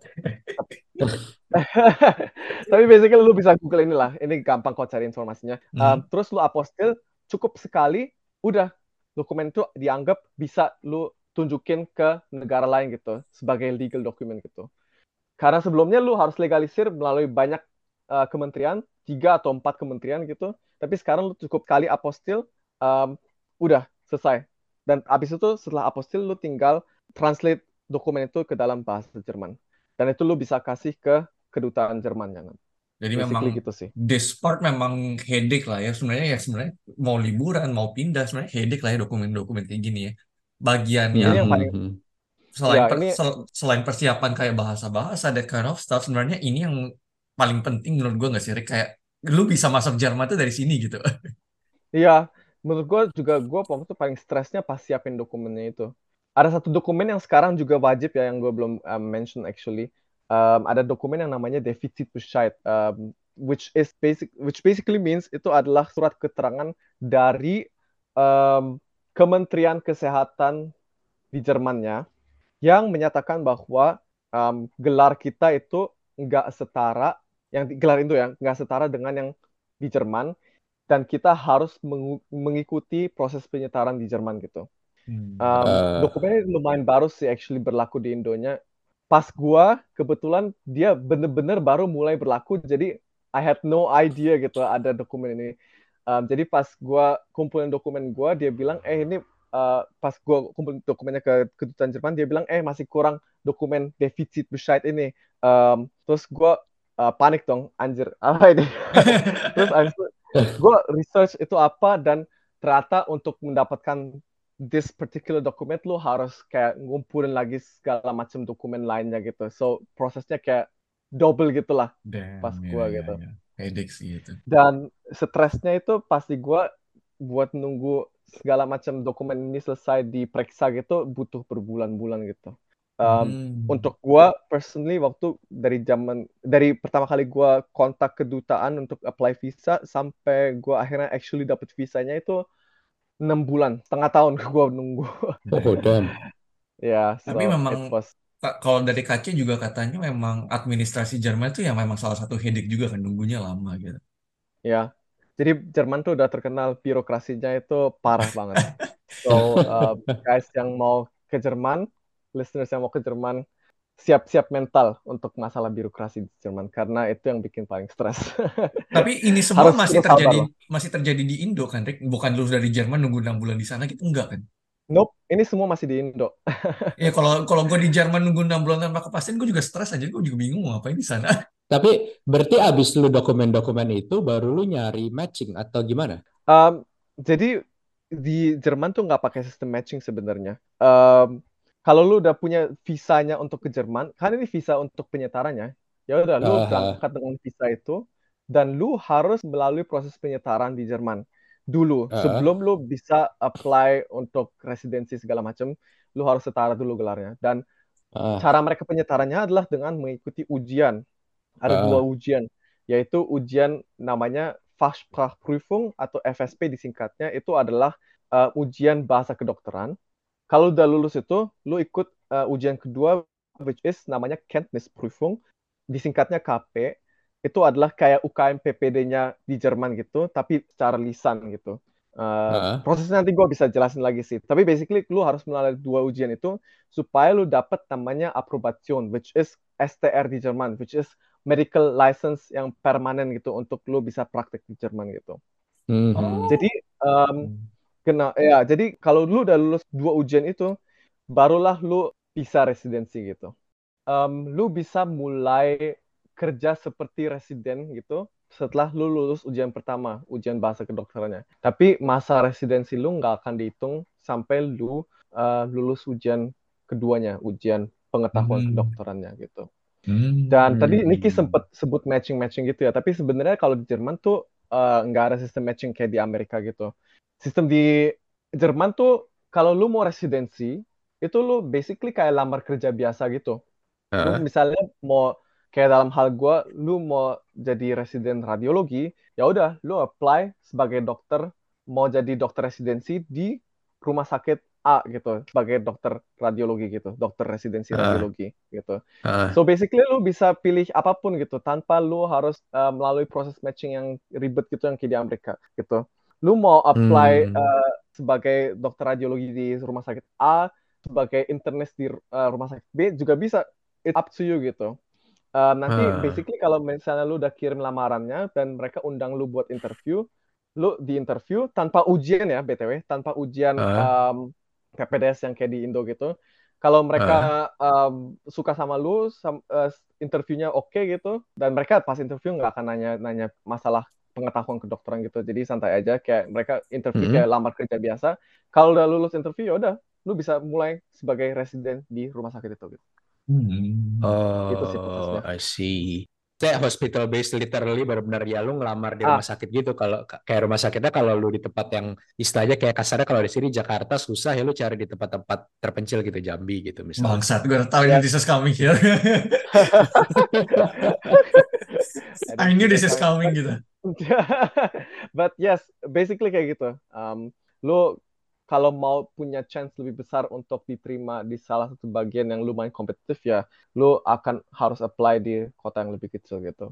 Tapi basically lu bisa Google inilah, ini gampang kok cari informasinya. Um, Mhm. terus lu apostil cukup sekali, udah dokumen itu dianggap bisa lu tunjukin ke negara lain gitu sebagai legal document gitu. Karena sebelumnya lu harus legalisir melalui banyak uh, kementerian, tiga atau empat kementerian gitu. Tapi sekarang lu cukup kali apostil, um, udah selesai. Dan abis itu setelah apostil lu tinggal translate dokumen itu ke dalam bahasa Jerman. Dan itu lu bisa kasih ke kedutaan Jermannya. Jadi Basically memang gitu sih. this part memang headache lah ya sebenarnya ya sebenarnya mau liburan mau pindah sebenarnya headache lah ya dokumen-dokumen kayak gini ya. Bagian Ini yang yang paling mhm. selain ya per- ini sel- selain persiapan kayak bahasa-bahasa that kind of stuff sebenarnya ini yang paling penting menurut gue nggak sih Rick? kayak lu bisa masuk Jerman tuh dari sini gitu. Iya, menurut gue juga gue waktu itu paling stresnya pas siapin dokumennya itu. Ada satu dokumen yang sekarang juga wajib ya yang gue belum um, mention actually. Um, ada dokumen yang namanya deficit Bescheid, um, which is basic, which basically means itu adalah surat keterangan dari um, Kementerian Kesehatan di Jermannya yang menyatakan bahwa um, gelar kita itu nggak setara, yang gelar itu ya nggak setara dengan yang di Jerman dan kita harus mengu- mengikuti proses penyetaran di Jerman gitu. Hmm. Um, Eh, dokumennya lumayan baru sih actually berlaku di Indonya. Pas gua kebetulan dia bener-bener baru mulai berlaku jadi I had no idea gitu ada dokumen ini. Um, jadi pas gua kumpulin dokumen gua dia bilang eh ini uh, pas gua kumpulin dokumennya ke kedutaan Jerman dia bilang eh masih kurang dokumen defisit Bescheid ini. Um, terus gua uh, panik dong anjir apa ini? terus abis itu gue research itu apa dan ternyata untuk mendapatkan this particular document lu harus kayak ngumpulin lagi segala macam dokumen lainnya gitu. So prosesnya kayak double gitulah pas Damn, ya, gua ya, gitu. ya. Headache sih itu. Dan stresnya itu pasti gua buat nunggu segala macam dokumen ini selesai diperiksa gitu butuh berbulan-bulan gitu. Um, Hmm. untuk gua personally waktu dari zaman dari pertama kali gua kontak kedutaan untuk apply visa sampai gua akhirnya actually dapet visanya itu enam bulan setengah tahun gua nunggu oh damn. ya Tapi so it memang was Ka- kalau dari KC juga katanya memang administrasi Jerman itu ya memang salah satu headache juga kan nunggunya lama gitu. ya jadi Jerman tuh udah terkenal birokrasinya itu parah banget so uh, guys yang mau ke Jerman listeners yang mau ke Jerman siap-siap mental untuk masalah birokrasi di Jerman karena itu yang bikin paling stres. Tapi ini semua Harus masih sabar terjadi masih terjadi di Indo kan, Rick? Bukan lu dari Jerman nunggu enam bulan di sana gitu enggak kan? Nope, ini semua masih di Indo. Ya kalau kalau gue di Jerman nunggu enam bulan tanpa kepastian, gue juga stres aja. Gue juga bingung mau ngapain di sana. Tapi berarti abis lu dokumen-dokumen itu baru lu nyari matching atau gimana? Um, jadi di Jerman tuh nggak pakai sistem matching sebenarnya. Um, kalau lu udah punya visanya untuk ke Jerman, kan ini visa untuk penyetarannya, ya udah lu berangkat dengan visa itu dan lu harus melalui proses penyetaran di Jerman dulu Aha. sebelum lu bisa apply untuk residensi segala macam, lu harus setara dulu gelarnya. Dan Ah, cara mereka penyetarannya adalah dengan mengikuti ujian. Ada Ah. dua ujian, yaitu ujian namanya Fachsprachprüfung atau FSP disingkatnya. Itu adalah uh, ujian bahasa kedokteran. Kalau udah lulus itu, lu ikut uh, ujian kedua, which is namanya Kenntnisprüfung, disingkatnya KP. Itu adalah kayak UKM PPD-nya di Jerman gitu, tapi secara lisan gitu. Uh, Ah. prosesnya nanti gue bisa jelasin lagi sih. Tapi basically lu harus melalui dua ujian itu supaya lu dapat namanya Approbation, which is STR di Jerman, which is medical license yang permanen gitu untuk lu bisa praktek di Jerman gitu. mhm. Jadi um, kena ya, jadi kalau lu udah lulus dua ujian itu, barulah lu bisa residensi gitu. Um, lu bisa mulai kerja seperti residen gitu setelah lu lulus ujian pertama, ujian bahasa kedokterannya. Tapi masa residensi lu nggak akan dihitung sampai lu uh, lulus ujian keduanya, ujian pengetahuan Hmm. kedokterannya gitu. Hmm. Dan tadi. Niki sempat sebut matching-matching gitu ya, tapi sebenarnya kalau di Jerman tuh uh, nggak ada sistem matching kayak di Amerika gitu. Sistem di Jerman tuh kalau lu mau residensi, itu lu basically kayak lamar kerja biasa gitu. Lu Ah. misalnya mau kayak dalam hal gua, lu mau jadi residen radiologi, ya udah lu apply sebagai dokter, mau jadi dokter residensi di rumah sakit A gitu, sebagai dokter radiologi gitu, dokter residensi Ah. radiologi gitu. Ah. So basically lu bisa pilih apa pun gitu tanpa lu harus uh, melalui proses matching yang ribet gitu yang kayak di Amerika gitu. Lu mau apply Hmm. uh, sebagai dokter radiologi di rumah sakit A, sebagai internis di uh, rumah sakit B juga bisa. It's up to you gitu. Uh, nanti Ah. basically kalau misalnya lu udah kirim lamarannya dan mereka undang lu buat interview, lu di interview tanpa ujian ya BTW, tanpa ujian Ah. um, PPDS yang kayak di Indo gitu. Kalau mereka um, suka sama lu, sam- uh, interviewnya oke gitu, dan mereka pas interview nggak akan nanya-nanya masalah pengetahuan kedokteran gitu. Jadi santai aja, kayak mereka interview Mhm. kayak lamar kerja biasa. Kalau udah lulus interview, ya udah, lu bisa mulai sebagai residen di rumah sakit itu. Gitu. Hmm. Gitu sih Oh, prosesnya. I see. Saya hospital based literally benar-benar ya lu ngelamar di Ah. rumah sakit gitu. Kalau kayak rumah sakitnya kalau lu di tempat yang istilahnya kayak kasarnya kalau di sini Jakarta susah ya lu cari di tempat-tempat terpencil gitu Jambi gitu misalnya. Bangsat, gue tahu ini Yes. this is coming here. I knew this is coming gitu. But yes, basically kayak gitu. Um, lu kalau mau punya chance lebih besar untuk diterima di salah satu bagian yang lumayan kompetitif ya, lu akan harus apply di kota yang lebih kecil gitu.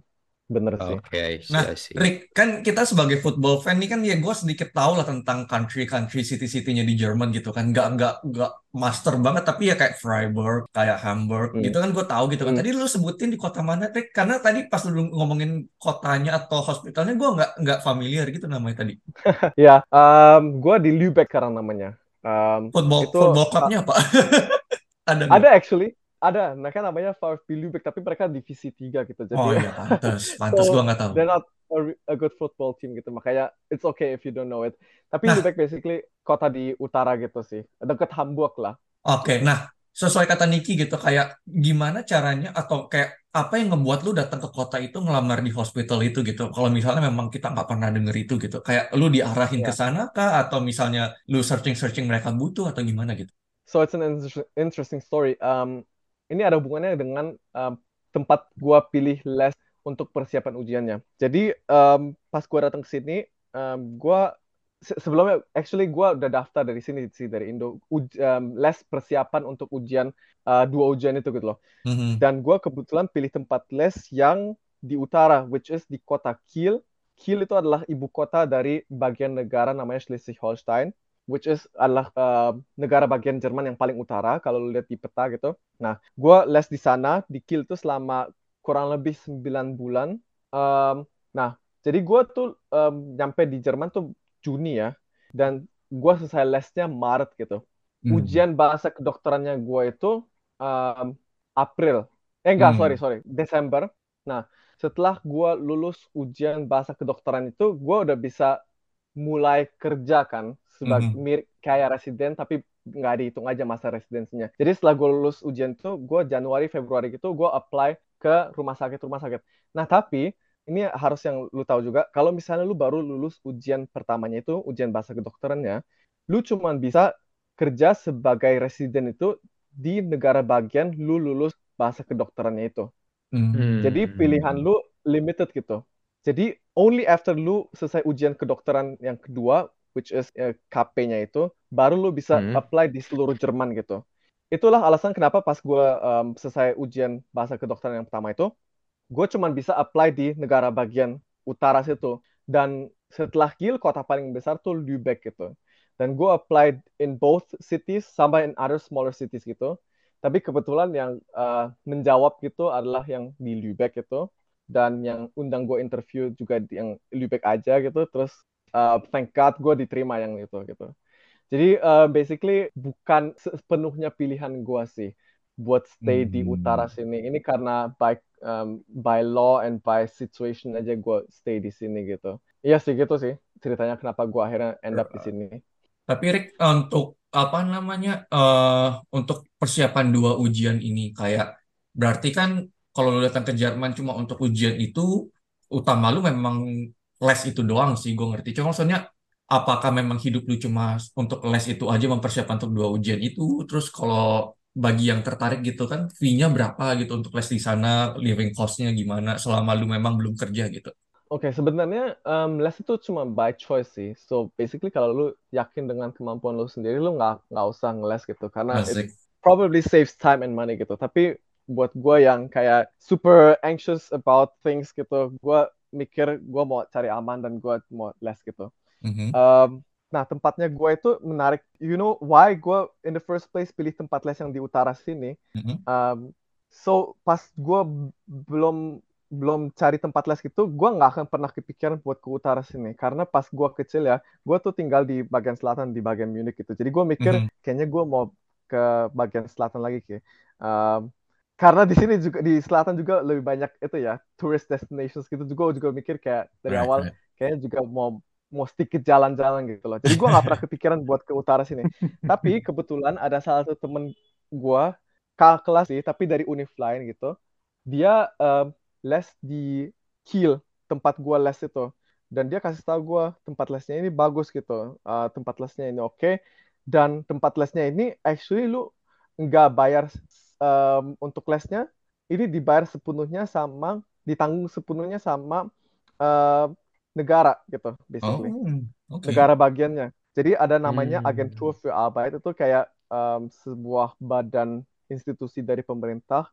Bener sih. Oke, see, Nah. Rick, kan kita sebagai football fan nih kan ya gue sedikit tahu lah tentang country-country city-citynya di Jerman gitu kan. Nggak, nggak, nggak master banget, tapi ya kayak Freiburg, kayak Hamburg Hmm. gitu kan gue tahu gitu kan. Hmm. Tadi lu sebutin di kota mana, Rick? Karena tadi pas lu ngomongin kotanya atau hospitalnya gue nggak, nggak familiar gitu namanya tadi. Ya, um, gua di Lübeck sekarang namanya. Um, Football, itu football clubnya apa? Ada ada actually, ada. Mereka namanya VfB Lübeck, tapi mereka divisi 3 gitu. Jadi Oh iya, pantas. Pantas So, gue nggak tahu. they're not a, a good football team gitu. Makanya it's okay if you don't know it. Tapi Nah. Lübeck basically kota di utara gitu sih. Dekat Hamburg lah. Oke, nah sesuai kata Niki gitu, kayak gimana caranya atau kayak apa yang ngebuat lu datang ke kota itu ngelamar di hospital itu gitu? Kalau misalnya memang kita nggak pernah denger itu gitu, kayak lu diarahin ke Ya. sana kah atau misalnya lu searching-searching mereka butuh atau gimana gitu? So it's an inter- interesting story. Um, ini ada hubungannya dengan um, tempat gua pilih les untuk persiapan ujiannya. Jadi um, pas gua datang ke sini, um, gua se- sebelumnya actually gua udah daftar dari sini sih dari Indo uj- um, les persiapan untuk ujian uh, dua ujian itu gitu loh. Mhm. Dan gua kebetulan pilih tempat les yang di utara, which is di kota Kiel. Kiel itu adalah ibu kota dari bagian negara namanya Schleswig-Holstein, which is adalah uh, negara bagian Jerman yang paling utara kalau lu lihat di peta gitu. Nah, gue les di sana di Kiel tuh selama kurang lebih 9 bulan. Um, nah, jadi gue tuh um, nyampe di Jerman tuh Juni ya, dan gue selesai lesnya Maret gitu. Hmm. Ujian bahasa kedokterannya gue itu um, April. Eh enggak, hmm. sorry, sorry, Desember. Nah, setelah gue lulus ujian bahasa kedokteran itu, gue udah bisa mulai kerja kan sebagai mm-hmm. mirip kayak residen tapi nggak dihitung aja masa residensinya. Jadi setelah gue lulus ujian itu, gue Januari Februari gitu gue apply ke rumah sakit rumah sakit. Nah tapi ini harus yang lu tahu juga kalau misalnya lu baru lulus ujian pertamanya itu ujian bahasa kedokterannya, lu cuma bisa kerja sebagai residen itu di negara bagian lu lulus bahasa kedokterannya itu. Hmm. Jadi pilihan lu limited gitu. Jadi only after lu selesai ujian kedokteran yang kedua, which is uh, eh, KP-nya itu, baru lu bisa hmm. apply di seluruh Jerman gitu. Itulah alasan kenapa pas gue um, selesai ujian bahasa kedokteran yang pertama itu, gue cuma bisa apply di negara bagian utara situ. Dan setelah Kiel, kota paling besar tuh Lübeck gitu. Dan gue apply in both cities, sama in other smaller cities gitu. Tapi kebetulan yang uh, menjawab gitu adalah yang di Lübeck itu dan yang undang gue interview juga yang Lübeck aja gitu terus uh, thank God gue diterima yang itu gitu. Jadi uh, basically bukan sepenuhnya pilihan gue sih buat stay hmm. di utara sini. Ini karena by um, by law and by situation aja gue stay di sini gitu. Iya sih gitu sih ceritanya kenapa gue akhirnya end up di sini. Tapi Rick untuk apa namanya uh, untuk persiapan dua ujian ini kayak berarti kan kalau lu datang ke Jerman cuma untuk ujian itu utama lu memang les itu doang sih gue ngerti. Cuma maksudnya apakah memang hidup lu cuma untuk les itu aja mempersiapkan untuk dua ujian itu? Terus kalau bagi yang tertarik gitu kan fee-nya berapa gitu untuk les di sana living cost-nya gimana selama lu memang belum kerja gitu? Oke, okay, sebenarnya um, les itu cuma by choice sih. So basically kalau lu yakin dengan kemampuan lu sendiri, lu nggak nggak usah ngeles gitu. Karena it probably saves time and money gitu. Tapi buat gue yang kayak super anxious about things gitu gue mikir gue mau cari aman dan gue mau les gitu mm-hmm. um, nah tempatnya gue itu menarik you know why gue in the first place pilih tempat les yang di utara sini mm-hmm. um, so pas gue belum belum cari tempat les gitu, gue nggak akan pernah kepikiran buat ke utara sini. Karena pas gue kecil ya, gue tuh tinggal di bagian selatan, di bagian Munich gitu. Jadi gue mikir, mm -hmm. kayaknya gue mau ke bagian selatan lagi kayak. Um, karena di sini juga di selatan juga lebih banyak itu ya tourist destinations gitu. Juga juga mikir kayak dari right, awal right. kayaknya juga mau mau sedikit jalan-jalan gitu loh. Jadi gue nggak pernah kepikiran buat ke utara sini. Tapi kebetulan ada salah satu temen gue kakak kelas sih tapi dari univ lain gitu. Dia um, les di Kiel tempat gue les itu. Dan dia kasih tahu gue tempat lesnya ini bagus gitu. Uh, tempat lesnya ini oke. Okay. dan tempat lesnya ini actually lu nggak bayar um, untuk lesnya ini dibayar sepenuhnya sama ditanggung sepenuhnya sama uh, negara gitu basically oh, okay. negara bagiannya jadi ada namanya hmm. Agentur für Arbeit itu kayak um, sebuah badan institusi dari pemerintah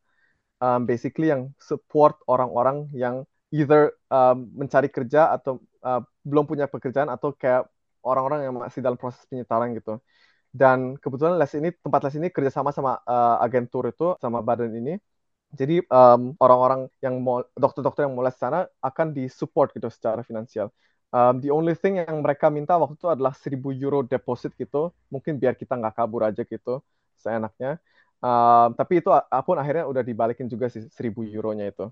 um, basically yang support orang-orang yang either um, mencari kerja atau uh, belum punya pekerjaan atau kayak orang-orang yang masih dalam proses penyetaraan gitu dan kebetulan les ini tempat les ini kerjasama sama uh, agentur itu sama badan ini. Jadi um, orang-orang yang mau dokter-dokter yang mau les sana akan disupport gitu secara finansial. Um, the only thing yang mereka minta waktu itu adalah 1000 euro deposit gitu. Mungkin biar kita nggak kabur aja gitu seenaknya. Um, tapi itu pun akhirnya udah dibalikin juga sih 1000 euronya itu.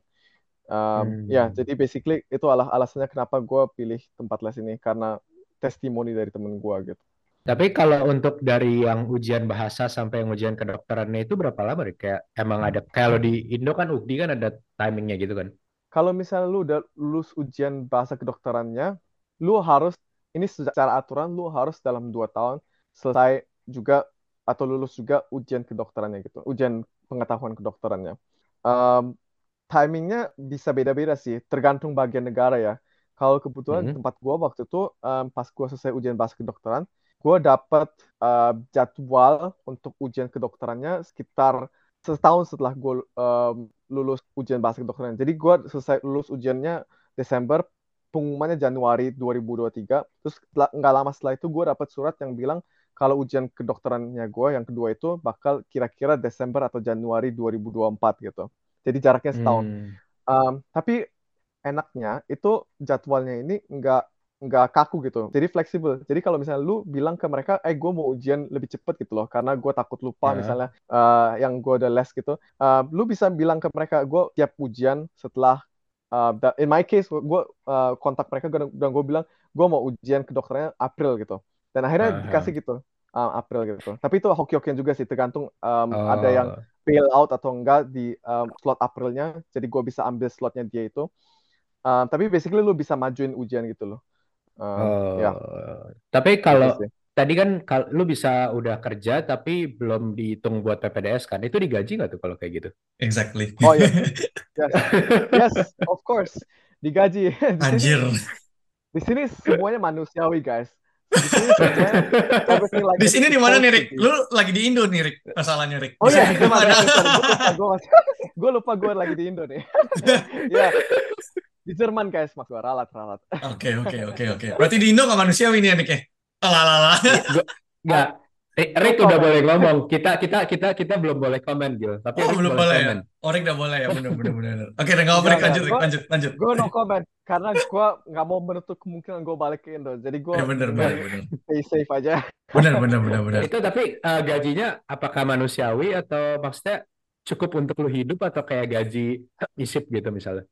Um, hmm. ya jadi basically itu adalah alasannya kenapa gue pilih tempat les ini. Karena testimoni dari temen gue gitu tapi kalau untuk dari yang ujian bahasa sampai yang ujian kedokterannya itu berapa lama deh? Kayak emang ada kalau di Indo kan UKDI kan ada timingnya gitu kan? Kalau misalnya lu udah lulus ujian bahasa kedokterannya, lu harus ini secara aturan lu harus dalam dua tahun selesai juga atau lulus juga ujian kedokterannya gitu, ujian pengetahuan kedokterannya. Um, timingnya bisa beda-beda sih, tergantung bagian negara ya. Kalau kebetulan mm -hmm. tempat gua waktu itu um, pas gua selesai ujian bahasa kedokteran, gue dapat uh, jadwal untuk ujian kedokterannya sekitar setahun setelah gue um, lulus ujian bahasa kedokteran. Jadi gue selesai lulus ujiannya Desember, pengumumannya Januari 2023. Terus nggak lama setelah itu gue dapat surat yang bilang kalau ujian kedokterannya gue yang kedua itu bakal kira-kira Desember atau Januari 2024 gitu. Jadi jaraknya setahun. Hmm. Um, tapi enaknya itu jadwalnya ini nggak nggak kaku gitu. Jadi fleksibel. Jadi kalau misalnya lu bilang ke mereka, eh gue mau ujian lebih cepet gitu loh, karena gue takut lupa Ya. misalnya uh, yang gue udah les gitu. Uh, lu bisa bilang ke mereka, gue tiap ujian setelah uh, in my case gue uh, kontak mereka dan, gue bilang gue mau ujian kedokterannya April gitu. Dan akhirnya Aha. dikasih gitu uh, April gitu. Tapi itu hoki-hokian juga sih, tergantung um, ada yang Oh. bail out atau enggak di um, slot Aprilnya, jadi gue bisa ambil slotnya dia itu. Um, tapi basically lu bisa majuin ujian gitu loh. Um, ya, Oh. Tapi gitu kalau tadi kan kal- lu bisa udah kerja tapi belum dihitung buat PPDS kan? Itu digaji nggak tuh kalau kayak gitu? Exactly. Oh iya, yes, yes, of course, digaji. Anjir. di sini semuanya manusiawi guys. Di sini semuanya everything like Di it's sini di mana nih, Rick? Lu lagi di Indo nih, Rick. Masalahnya, Rick. Oh Di iya, gue lupa gue lagi di Indo nih. Ya, di Jerman guys, mas gue ralat, ralat. Oke, oke, oke, oke. Berarti di Indo nggak manusiawi nih, ya? Alalala. Gua, nggak. Rick, udah comment. boleh ngomong. Kita kita kita kita belum boleh komen, Gil. Tapi Oh, Rick belum boleh boleh ya? komen. Oh, Rick udah boleh ya? Bener, bener, bener. Oke, udah nggak apa-apa, Rick. Lanjut. Gue Lanjut, lanjut. gue no comment karena gue nggak mau menutup kemungkinan gue balik ke Indo. Jadi gue Ya, bener, bener, stay safe aja. Bener, bener, bener, bener. Itu tapi eh, gajinya apakah manusiawi atau maksudnya cukup untuk lu hidup atau kayak gaji isip gitu misalnya?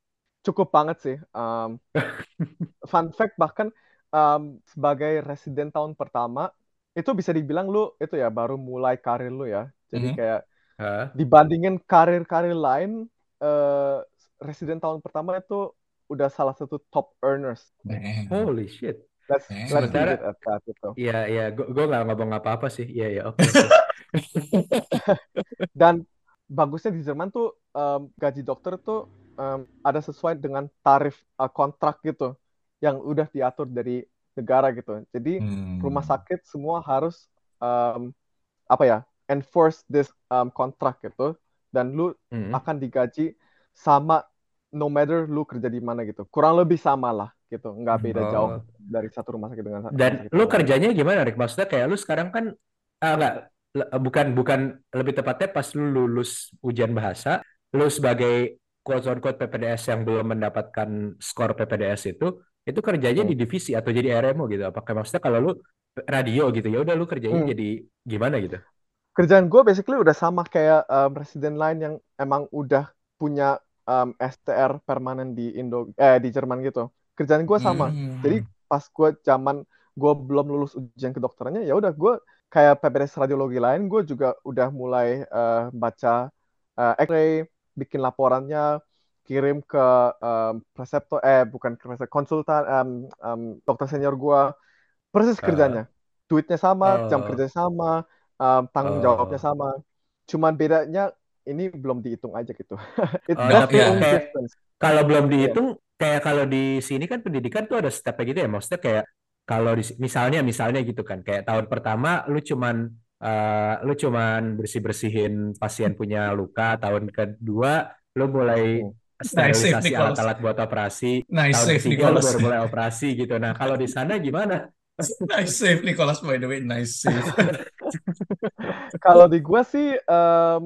Cukup banget sih. Um, fun fact bahkan um, sebagai residen tahun pertama itu bisa dibilang lu itu ya baru mulai karir lu ya. Jadi Mhm. kayak Hah? dibandingin karir-karir lain, eh residen tahun pertama itu udah salah satu top earners. Damn. Holy shit. Let's Eh, let's sementara- it at that gitu. Iya, iya, gue nggak ngomong apa-apa sih. Iya, iya, oke. oke. Dan bagusnya di Jerman tuh em, gaji dokter tuh em, ada sesuai dengan tarif eh, kontrak gitu yang udah diatur dari negara gitu. Jadi Hmm. rumah sakit semua harus em, apa ya enforce this um, kontrak gitu dan lu Hmm. akan digaji sama no matter lu kerja di mana gitu. Kurang lebih sama lah gitu. Nggak beda Oh. jauh dari satu rumah sakit dengan rumah Dan sakit lu kerjanya gimana, Rick? Maksudnya kayak lu sekarang kan ah, enggak le- bukan bukan lebih tepatnya pas lu lulus ujian bahasa, lu sebagai quote unquote PPDS yang belum mendapatkan skor PPDS itu, itu kerjanya Hmm. di divisi atau jadi RMO gitu. Apakah maksudnya kalau lu radio gitu ya udah lu kerjanya Hmm. jadi gimana gitu? kerjaan gue basically udah sama kayak um, residen lain yang emang udah punya um, STR permanen di Indo eh di Jerman gitu. Kerjaan gue sama. Hmm. Jadi pas gue zaman gue belum lulus ujian kedokterannya ya udah gue kayak PPDS radiologi lain gue juga udah mulai eh, baca eh, X-ray, bikin laporannya, kirim ke um, preseptor eh bukan ke preseptor konsultan um, um, dokter senior gue. Persis Ah. kerjanya. Duitnya sama, jam Oh. kerjanya sama, um, tanggung Oh. jawabnya sama. Cuman bedanya ini belum dihitung aja gitu. It's Oh, only kayak- difference. Kalau belum Iya. dihitung, kayak kalau di sini kan pendidikan tuh ada stepnya gitu ya. Maksudnya kayak kalau di, misalnya misalnya gitu kan, kayak tahun pertama lu cuman eh, lu cuman bersih-bersihin pasien punya luka, tahun kedua lu mulai Hmm. Nice save, sterilisasi alat-alat buat operasi, Nice tahun save, ketiga lu Nicholas. baru mulai operasi gitu. Nah, kalau di sana gimana? Nice save, Nicholas, by the way. Nice save. Kalau di gua sih, em,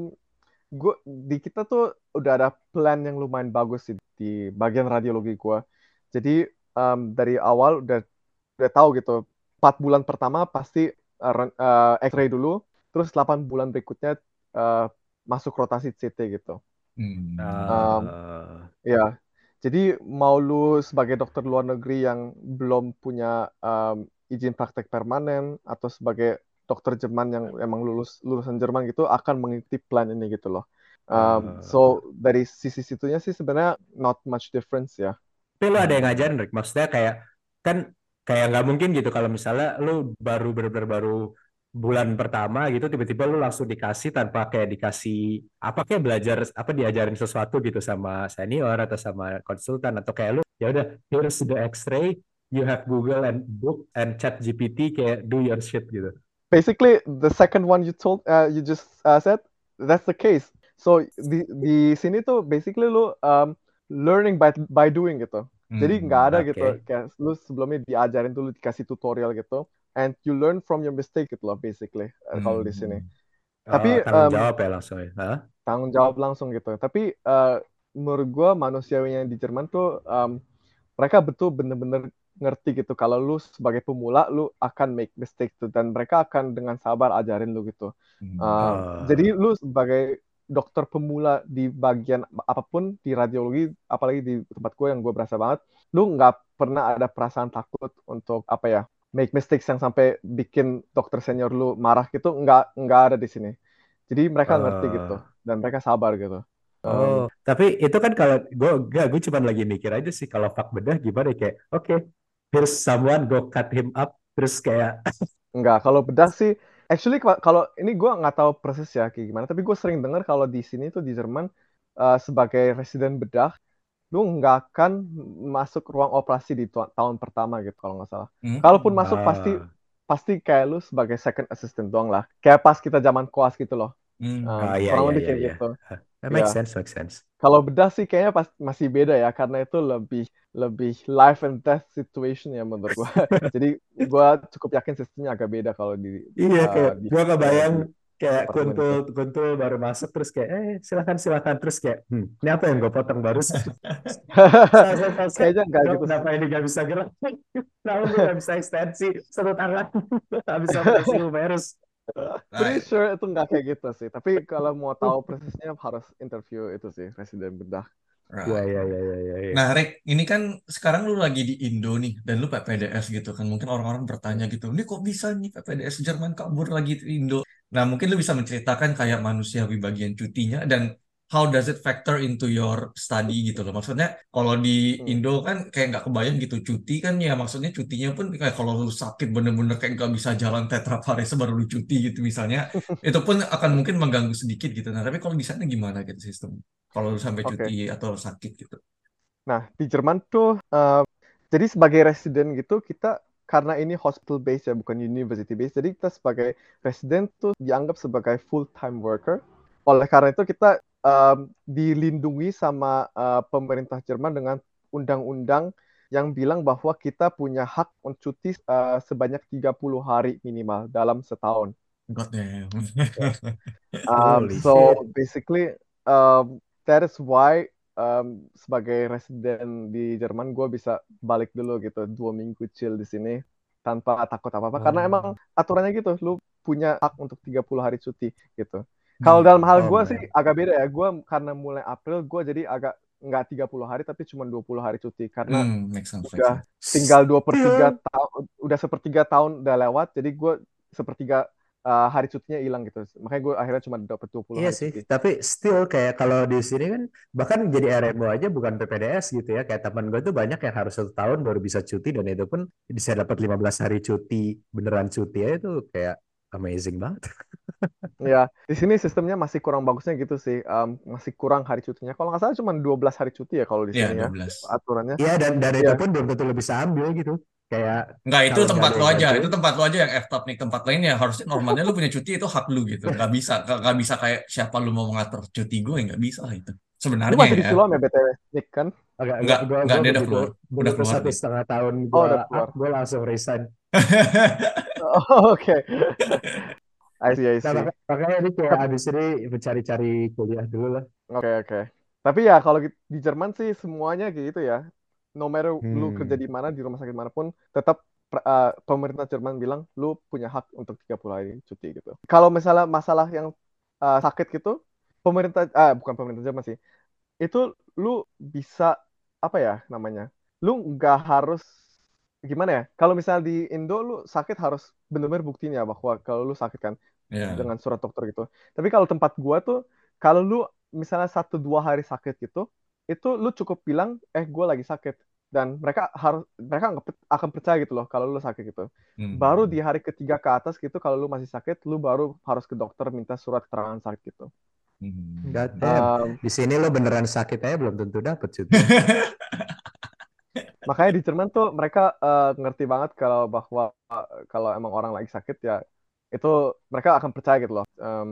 gua di kita tuh udah ada plan yang lumayan bagus sih di bagian radiologi gua. Jadi em, dari awal udah udah tahu gitu. Empat bulan pertama pasti eh, eh, X-ray dulu, terus 8 bulan berikutnya eh, masuk rotasi CT gitu. Hmm. Um, Eh, Ya, jadi mau lu sebagai dokter luar negeri yang belum punya em, izin praktek permanen atau sebagai dokter Jerman yang emang lulus lulusan Jerman gitu akan mengikuti plan ini gitu loh. Um, Ah. so dari sisi situnya sih sebenarnya not much difference ya. Tapi lu ada yang ngajarin, Rick. Maksudnya kayak kan kayak nggak mungkin gitu kalau misalnya lu baru benar-benar baru bulan pertama gitu tiba-tiba lu langsung dikasih tanpa kayak dikasih apa kayak belajar apa diajarin sesuatu gitu sama senior atau sama konsultan atau kayak lu ya udah here's the X-ray you have Google and book and chat GPT kayak do your shit gitu. Basically, the second one you told, uh, you just uh, said, that's the case. So di di sini tuh basically lu um, learning by by doing gitu. Jadi Hmm, nggak ada oke. gitu kayak lu sebelumnya diajarin dulu dikasih tutorial gitu, and you learn from your mistake gitu loh basically eh, kalau di sini. hmm, Tapi Oh, tanggung em, jawab ya langsung ya. Hah? tanggung jawab langsung gitu. Tapi eh, menurut gua manusiawinya di Jerman tuh em, mereka betul bener-bener ngerti gitu kalau lu sebagai pemula lu akan make mistake tuh dan mereka akan dengan sabar ajarin lu gitu. hmm. Um, Oh. jadi lu sebagai dokter pemula di bagian apa pun di radiologi, apalagi di tempat gue yang gue berasa banget, lu nggak pernah ada perasaan takut untuk apa ya make mistakes yang sampai bikin dokter senior lu marah gitu, nggak nggak ada di sini. Jadi mereka ngerti gitu Oh. dan mereka sabar gitu. Um, Oh, tapi itu kan kalau gue gak, gue cuma lagi mikir aja sih kalau fak bedah gimana ya, kayak oke, here's someone go cut him up terus kayak Enggak, kalau bedah sih, actually ka- kalau ini gue nggak tahu persis ya kayak gimana, tapi gue sering dengar kalau di sini tuh di Jerman eh, sebagai residen bedah, lu nggak akan masuk ruang operasi di tu- tahun pertama gitu kalau nggak salah. Hmm. Kalaupun masuk pasti ah pasti kayak lu sebagai second assistant doang lah, kayak pas kita zaman koas gitu loh, Hmm. Um, oh iya kurang iya lebih iya kayak iya. gitu. That makes Ya, sense, makes sense. kalau bedah sih kayaknya pas masih beda ya, karena itu lebih lebih life and death situation ya menurut gue. Jadi gue cukup yakin sistemnya agak beda kalau di Iya eh, kayak di gue kebayang kayak kuntul itu. kuntul baru masuk terus kayak eh silakan silakan terus kayak hmm, ini apa yang gue potong barusan. Kayaknya nggak gitu kenapa ini gak bisa gerak kenapa gue gak bisa ekstensi satu tangan gak bisa operasi Nah, Pretty sure itu nggak kayak gitu sih. Tapi kalau mau tahu persisnya harus interview itu sih residen bedah. right. ya ya ya ya ya. Nah, Rick, ini kan sekarang lu lagi di Indo nih, dan lu PPDS gitu kan. Mungkin orang-orang bertanya gitu, ini kok bisa nih PPDS Jerman kabur lagi di Indo? Nah, mungkin lu bisa menceritakan kayak manusiawi bagian cutinya, dan how does it factor into your study gitu loh. Maksudnya, kalau di Hmm. Indo kan kayak nggak kebayang gitu, cuti kan ya maksudnya cutinya pun kayak kalau lu sakit bener-bener kayak nggak bisa jalan tetraparese baru lu cuti gitu misalnya, itu pun akan mungkin mengganggu sedikit gitu. Nah, tapi kalau di sana gimana gitu sistem? Kalau lu sampai cuti atau sakit gitu. Nah di Jerman tuh, eh, jadi sebagai residen gitu kita karena ini hospital base ya bukan university base, jadi kita sebagai residen tuh dianggap sebagai full time worker. Oleh karena itu kita em, dilindungi sama eh, pemerintah Jerman dengan undang-undang yang bilang bahwa kita punya hak untuk cuti eh, sebanyak 30 hari minimal dalam setahun. God damn. Um, Holy so shit. basically, um, that is why um, sebagai residen di Jerman, gue bisa balik dulu gitu, dua minggu chill di sini tanpa takut apa-apa. Karena emang Oh. aturannya gitu, lu punya hak untuk 30 hari cuti gitu. Kalau dalam hal Oh gue sih agak beda ya. Gue karena mulai April, gue jadi agak nggak 30 hari, tapi cuma 20 hari cuti. Karena Hmm, make sense, make udah sense. tinggal dua per tiga Still. tahun, udah sepertiga tahun udah lewat, jadi gue sepertiga uh, hari cutinya hilang gitu. Makanya gue akhirnya cuma dapat 20 Iya hari sih, cuti. tapi still kayak kalau di sini kan bahkan jadi RMO aja bukan PPDS gitu ya. Kayak teman gue tuh banyak yang harus satu tahun baru bisa cuti dan itu pun bisa dapat 15 hari cuti beneran cuti ya itu kayak amazing banget. Ya, di sini sistemnya masih kurang bagusnya gitu sih. Um, masih kurang hari cutinya. Kalau nggak salah cuma 12 hari cuti ya kalau di Iya, sini ya 12. aturannya. Iya dan dan itu Iya. pun belum tentu lo bisa ambil gitu. Kayak Enggak, itu nggak tempat lo aja. Itu tempat lo aja yang F-top nih. Tempat lainnya harusnya normalnya lu punya cuti itu hak lu gitu. Nggak bisa. Nggak, nggak bisa kayak siapa lu mau mengatur cuti gue. Nggak bisa lah itu. Lu Sebenarnya masih di ya. Siloam ya BTW, Nick kan? Enggak, Enggak, enggak, gua, enggak gua dia udah keluar. Udah keluar satu setengah tahun Oh, udah keluar. gua langsung resign. Oh, Oke. I see, I Nah, see. maka- makanya ini kayak abis ini mencari-cari kuliah dulu lah. Oke, oke. Tapi ya kalau di Jerman sih semuanya kayak gitu ya. No matter lu kerja Hmm. di mana, di rumah sakit mana pun, tetap uh, pemerintah Jerman bilang lu punya hak untuk 30 hari cuti gitu. Kalau misalnya masalah yang uh, sakit gitu, pemerintah ah bukan pemerintah Jerman sih. Itu lu bisa apa ya namanya? Lu nggak harus gimana ya? Kalau misalnya di Indo lu sakit harus benar-benar buktiin ya bahwa kalau lu sakit kan Ya. dengan surat dokter gitu. Tapi kalau tempat gua tuh, kalau lu misalnya satu dua hari sakit gitu, itu lu cukup bilang, eh gua lagi sakit. Dan mereka harus mereka akan percaya gitu loh kalau lu sakit gitu. Baru Hmm. di hari ketiga ke atas gitu, kalau lu masih sakit, lu baru harus ke dokter minta surat keterangan sakit gitu. Hmm. God damn. Um, Di sini lo beneran sakit aja belum tentu dapet cuti. makanya di Jerman tuh mereka eh, ngerti banget kalau bahwa eh, kalau emang orang lagi sakit ya itu mereka akan percaya gitu loh. Um,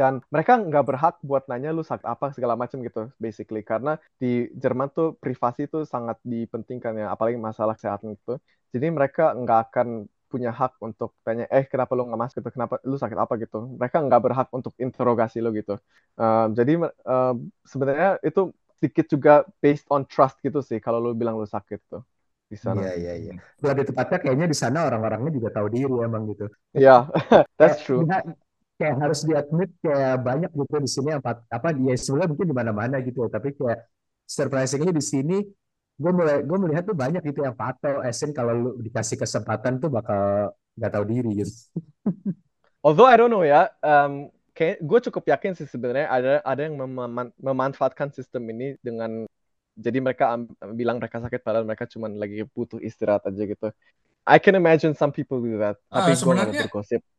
dan mereka nggak berhak buat nanya lu sakit apa segala macam gitu basically. Karena di Jerman tuh privasi tuh sangat dipentingkan ya apalagi masalah kesehatan itu jadi mereka nggak akan punya hak untuk tanya eh kenapa lu nggak masuk gitu? Kenapa lu sakit apa gitu? Mereka nggak berhak untuk interogasi lu gitu. Uh, jadi uh, sebenarnya itu sedikit juga based on trust gitu sih kalau lu bilang lu sakit tuh di sana. Iya iya iya. Lebih tepatnya kayaknya di sana orang-orangnya juga tahu diri emang gitu. Iya, yeah, that's true kayak harus diadmit kayak banyak gitu di sini apa apa dia sebenarnya mungkin di mana-mana gitu ya tapi kayak surprisingly di sini gue mulai gue melihat tuh banyak gitu yang pato esen kalau lu dikasih kesempatan tuh bakal nggak tahu diri gitu. Although I don't know ya, um, kayak gue cukup yakin sih sebenarnya ada ada yang mem memanfaatkan sistem ini dengan jadi mereka bilang mereka sakit padahal mereka cuma lagi butuh istirahat aja gitu. I can imagine some people do that. Ah, Tapi sebenarnya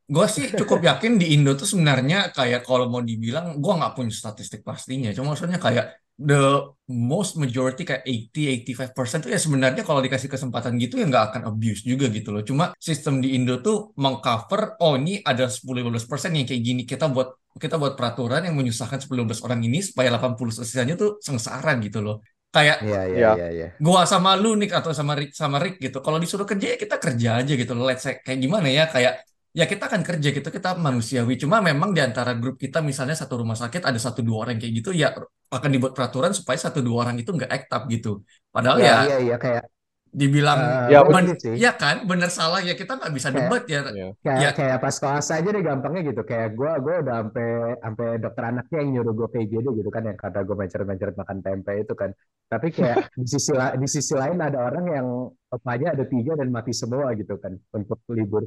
gue sih cukup yakin di Indo tuh sebenarnya kayak kalau mau dibilang gue nggak punya statistik pastinya. Cuma maksudnya kayak the most majority kayak 80-85% tuh ya sebenarnya kalau dikasih kesempatan gitu ya nggak akan abuse juga gitu loh. Cuma sistem di Indo tuh mengcover oh ini ada 10-15% yang kayak gini kita buat kita buat peraturan yang menyusahkan 10-15 orang ini supaya 80 sisanya tuh sengsara gitu loh kayak yeah, yeah, yeah, yeah. gua sama lu Nick atau sama Rick sama Rick gitu kalau disuruh kerja ya kita kerja aja gitu let's say kayak gimana ya kayak ya kita akan kerja gitu kita manusiawi cuma memang di antara grup kita misalnya satu rumah sakit ada satu dua orang kayak gitu ya akan dibuat peraturan supaya satu dua orang itu nggak act up gitu padahal ya, ya iya iya kayak dibilang uh, ya ben, sih. ya kan bener salah ya kita nggak bisa debat ya iya. kayak ya. kayak pas kelas aja deh gampangnya gitu kayak gue gue udah sampai sampai dokter anaknya yang nyuruh gue PGD gitu kan yang kata gue mencret mencret makan tempe itu kan tapi kayak di sisi di sisi lain ada orang yang aja ada tiga dan mati semua gitu kan untuk libur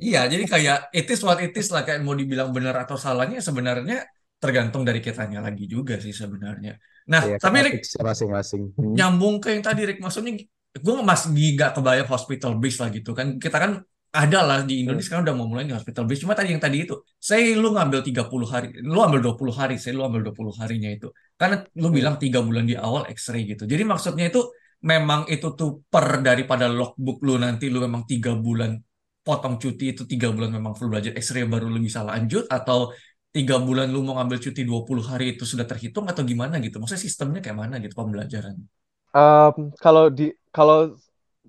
iya jadi kayak etis what etis lah kayak mau dibilang benar atau salahnya sebenarnya tergantung dari kitanya lagi juga sih sebenarnya. Nah ya, tapi Rick masing-masing. Hmm. nyambung ke yang tadi Rick maksudnya gue masih gak kebayang hospital base lah gitu kan. Kita kan ada lah di Indonesia kan udah mau mulai di hospital base. Cuma tadi yang tadi itu saya lu ngambil 30 hari lu ambil 20 hari saya lu ambil 20 harinya itu. Karena lu hmm. bilang tiga bulan di awal x-ray gitu. Jadi maksudnya itu memang itu tuh per daripada logbook lu nanti lu memang tiga bulan potong cuti itu tiga bulan memang full belajar x-ray baru lu bisa lanjut atau tiga bulan lu mau ngambil cuti 20 hari itu sudah terhitung atau gimana gitu maksudnya sistemnya kayak mana gitu pembelajaran Um, kalau di kalau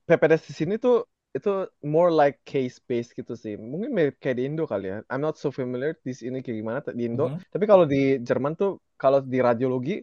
PPDS di sini tuh itu more like case based gitu sih. Mungkin mirip kayak di Indo kali ya. I'm not so familiar di sini kayak gimana di Indo. Mm -hmm. Tapi kalau di Jerman tuh kalau di radiologi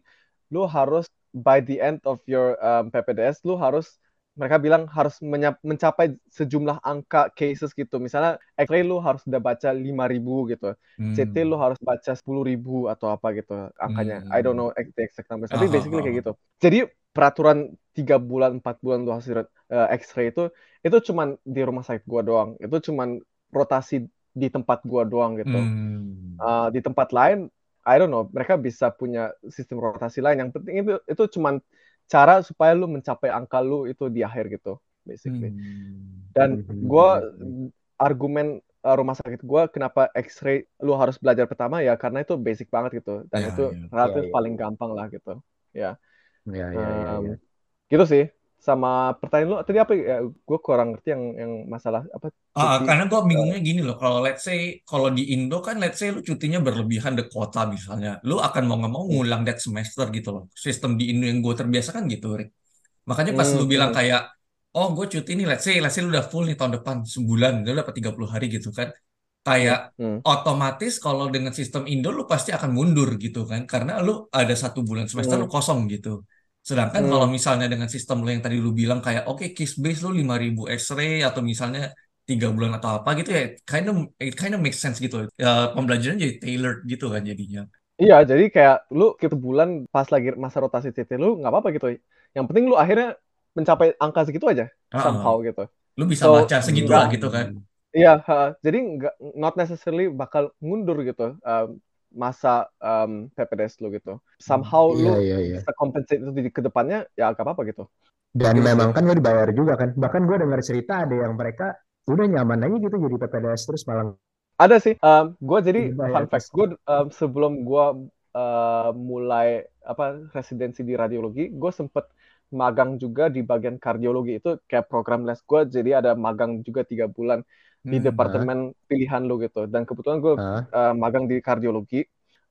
lu harus by the end of your um, PPDS lu harus mereka bilang harus mencapai sejumlah angka cases gitu. Misalnya X-ray lu harus udah baca 5000 gitu. Hmm. CT lu harus baca 10.000 atau apa gitu angkanya. Hmm. I don't know the exact numbers. Tapi basically kayak gitu. Jadi peraturan tiga bulan empat bulan lu hasil uh, X-ray itu itu cuman di rumah sakit gua doang. Itu cuman rotasi di tempat gua doang gitu. Hmm. Uh, di tempat lain I don't know, mereka bisa punya sistem rotasi lain. Yang penting itu itu cuman cara supaya lu mencapai angka lu itu di akhir gitu basically hmm. dan gue argumen uh, rumah sakit gue kenapa X-ray lu harus belajar pertama ya karena itu basic banget gitu dan ya, itu ya. relatif ya, ya. paling gampang lah gitu ya ya, ya, um, ya, ya. gitu sih sama pertanyaan lu tadi apa ya? Gue kurang ngerti yang yang masalah apa? Ah, karena gue bingungnya gini loh kalau let's say kalau di Indo kan let's say lu cutinya berlebihan de kota misalnya lu akan mau nggak mau hmm. ngulang that semester gitu loh. Sistem di Indo yang gue terbiasa kan gitu Rick. Makanya pas hmm, lu bilang kayak oh gue cuti nih let's say let's say lu udah full nih tahun depan sebulan lu dapat 30 hari gitu kan. Kayak hmm. otomatis kalau dengan sistem Indo lu pasti akan mundur gitu kan karena lu ada satu bulan semester hmm. lu kosong gitu Sedangkan hmm. kalau misalnya dengan sistem lo yang tadi lu bilang kayak oke okay, case base lu 5000 X-ray atau misalnya tiga bulan atau apa gitu ya kind of it kind of makes sense gitu. Ya pembelajaran jadi tailored gitu kan jadinya. Iya jadi kayak lu gitu bulan pas lagi masa rotasi CT lu nggak apa-apa gitu. Yang penting lu akhirnya mencapai angka segitu aja uh -uh. somehow gitu. Lu bisa so, baca segitu lah gitu kan. Iya uh, jadi nggak not necessarily bakal mundur gitu. Uh, masa um, PPDS lu gitu. Somehow hmm, lu iya, iya. bisa compensate itu di ke depannya ya gak apa-apa gitu. Dan gitu. memang kan gue dibayar juga kan. Bahkan gue dengar cerita ada yang mereka udah nyaman aja gitu jadi PPDS terus malah. Ada sih. Um, gue jadi fun fact. Gue um, sebelum gue uh, mulai apa residensi di radiologi, gue sempet magang juga di bagian kardiologi itu kayak program les gue. Jadi ada magang juga tiga bulan di Hmm. departemen pilihan lu gitu. Dan kebetulan gue Hah? uh, magang di kardiologi.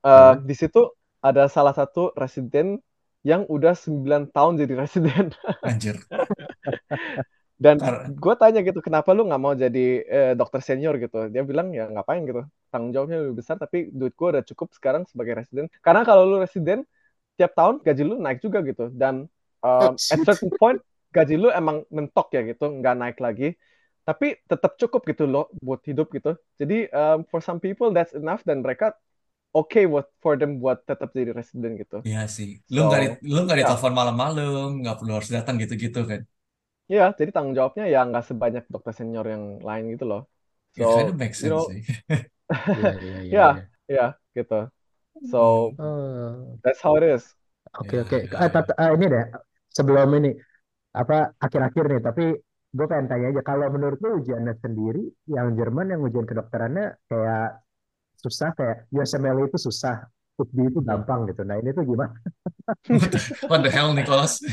Uh, di situ ada salah satu residen yang udah 9 tahun jadi residen. Anjir. Dan gue tanya gitu, kenapa lu nggak mau jadi eh, dokter senior gitu? Dia bilang ya ngapain gitu, tanggung jawabnya lebih besar, tapi duit gue udah cukup sekarang sebagai residen. Karena kalau lu residen, tiap tahun gaji lu naik juga gitu. Dan um, at certain point, gaji lu emang mentok ya gitu, nggak naik lagi. Tapi tetap cukup gitu loh buat hidup gitu. Jadi um, for some people that's enough dan mereka okay buat for them buat tetap jadi residen gitu. Iya sih. Lu nggak di, So, lu nggak ya. ditelepon malam-malam, nggak perlu harus datang gitu-gitu kan. Iya, jadi tanggung jawabnya ya nggak sebanyak dokter senior yang lain gitu loh. Ya So, kind of make you sense know, sih. Iya, iya, iya, ya, iya. ya, gitu. So, Hmm. Oh, that's how it is. oke, Ya, oke. ya, Ah, ya. tat- ah, ini deh, sebelum ini, apa, akhir-akhir nih, tapi gue pengen tanya aja, kalau menurut lu ujiannya sendiri, yang Jerman, yang ujian kedokterannya kayak susah, kayak USMLE itu susah, USD itu gampang gitu. Nah, ini tuh gimana? What the, hell, Nicholas?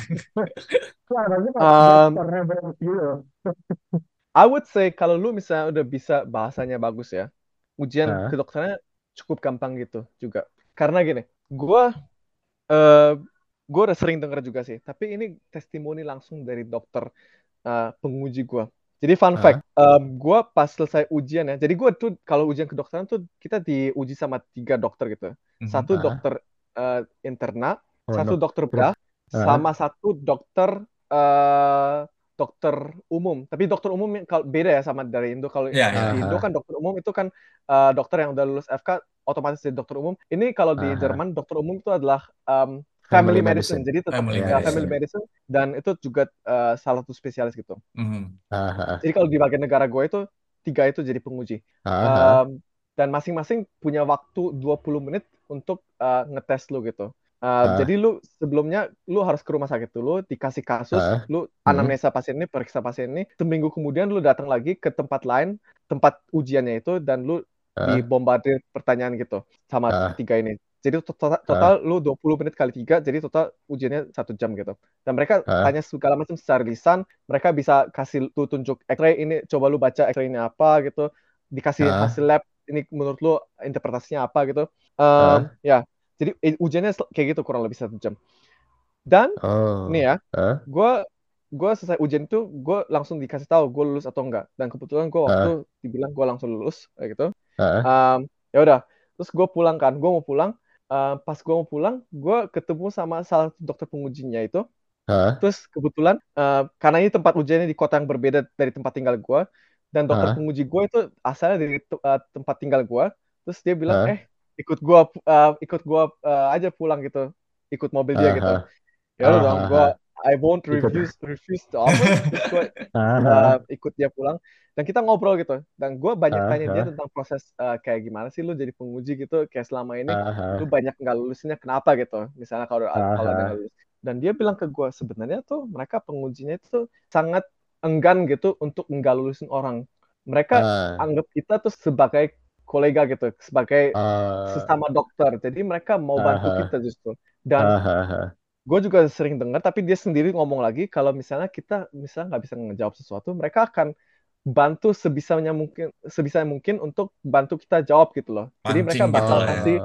Um, gitu. I would say kalau lu misalnya udah bisa bahasanya bagus ya, ujian Hah? kedokterannya cukup gampang gitu juga. Karena gini, gua eh gue udah sering denger juga sih, tapi ini testimoni langsung dari dokter eh, penguji gua. Jadi fun Hah? fact, em, gua pas selesai ujian ya, jadi gua tuh kalau ujian kedokteran tuh kita diuji sama tiga dokter gitu. Mhm. Satu Hah? dokter eh, interna, Oh, satu no. dokter bedah, Hah? sama satu dokter eh dokter umum. Tapi dokter umum kalau beda ya sama dari Indo. Kalau Ya, ya. di Indo Aha. kan dokter umum itu kan eh, dokter yang udah lulus FK otomatis jadi dokter umum. Ini kalau di Aha. Jerman dokter umum itu adalah em, Family family medicine. medicine. Jadi tetap Family ya, iya, family medicine dan itu juga eh, salah satu spesialis gitu. Mhm. Aha. Jadi kalau di bagian negara gue itu tiga itu jadi penguji. Aha. Um, dan masing-masing punya waktu 20 menit untuk uh, ngetes lu gitu. Uh, Ah. jadi lu sebelumnya lu harus ke rumah sakit dulu, dikasih kasus, Ah. lu Hmm. anamnesa pasien ini, periksa pasien ini. Seminggu kemudian lu datang lagi ke tempat lain, tempat ujiannya itu, dan lu Ah. dibombardir pertanyaan gitu sama tiga ini. Jadi total, total lu 20 menit kali tiga, jadi total ujiannya satu jam gitu. Dan mereka Ah. tanya segala macam secara lisan, mereka bisa kasih lu tunjuk X-ray ini, coba lu baca X-ray ini apa gitu, dikasih Ah. hasil lab ini menurut lu interpretasinya apa gitu. Um, Ah. Ya, jadi ujiannya kayak gitu kurang lebih satu jam. Dan Oh. nih ya, Ah. gue gue selesai ujian itu gue langsung dikasih tahu gue lulus atau enggak. Dan kebetulan gue waktu dibilang gue langsung lulus kayak gitu. Ah. Um, ya udah, terus gue pulang kan, gue mau pulang. Uh, pas gue mau pulang, gue ketemu sama salah satu dokter pengujinya itu. Ah. Terus kebetulan uh, karena ini tempat ujiannya di kota yang berbeda dari tempat tinggal gue, dan dokter Ah. penguji gue itu asalnya dari uh, tempat tinggal gue. Terus dia bilang, Ah. eh ikut gue uh, ikut gue uh, aja pulang gitu, ikut mobil dia gitu. Ya udah dong, gue I won't Ikut. refuse refuse the offer. Terus gue uh, ikut dia pulang dan kita ngobrol gitu dan gue banyak Ah, tanya dia tentang proses uh, kayak gimana sih lu jadi penguji gitu kayak selama ini Ah. lu banyak nggak lulusnya kenapa gitu misalnya kalau Ah, kalau ada lulus dan dia bilang ke gue sebenarnya tuh mereka pengujinya itu sangat enggan gitu untuk nggak lulusin orang mereka Ah. anggap kita tuh sebagai kolega gitu sebagai Ah. sesama dokter jadi mereka mau bantu ah. kita justru dan Ah. Gue juga sering dengar tapi dia sendiri ngomong lagi kalau misalnya kita misalnya nggak bisa ngejawab sesuatu mereka akan bantu sebisanya mungkin sebisa mungkin untuk bantu kita jawab gitu loh jadi mereka gitu bakal lah ya. kasih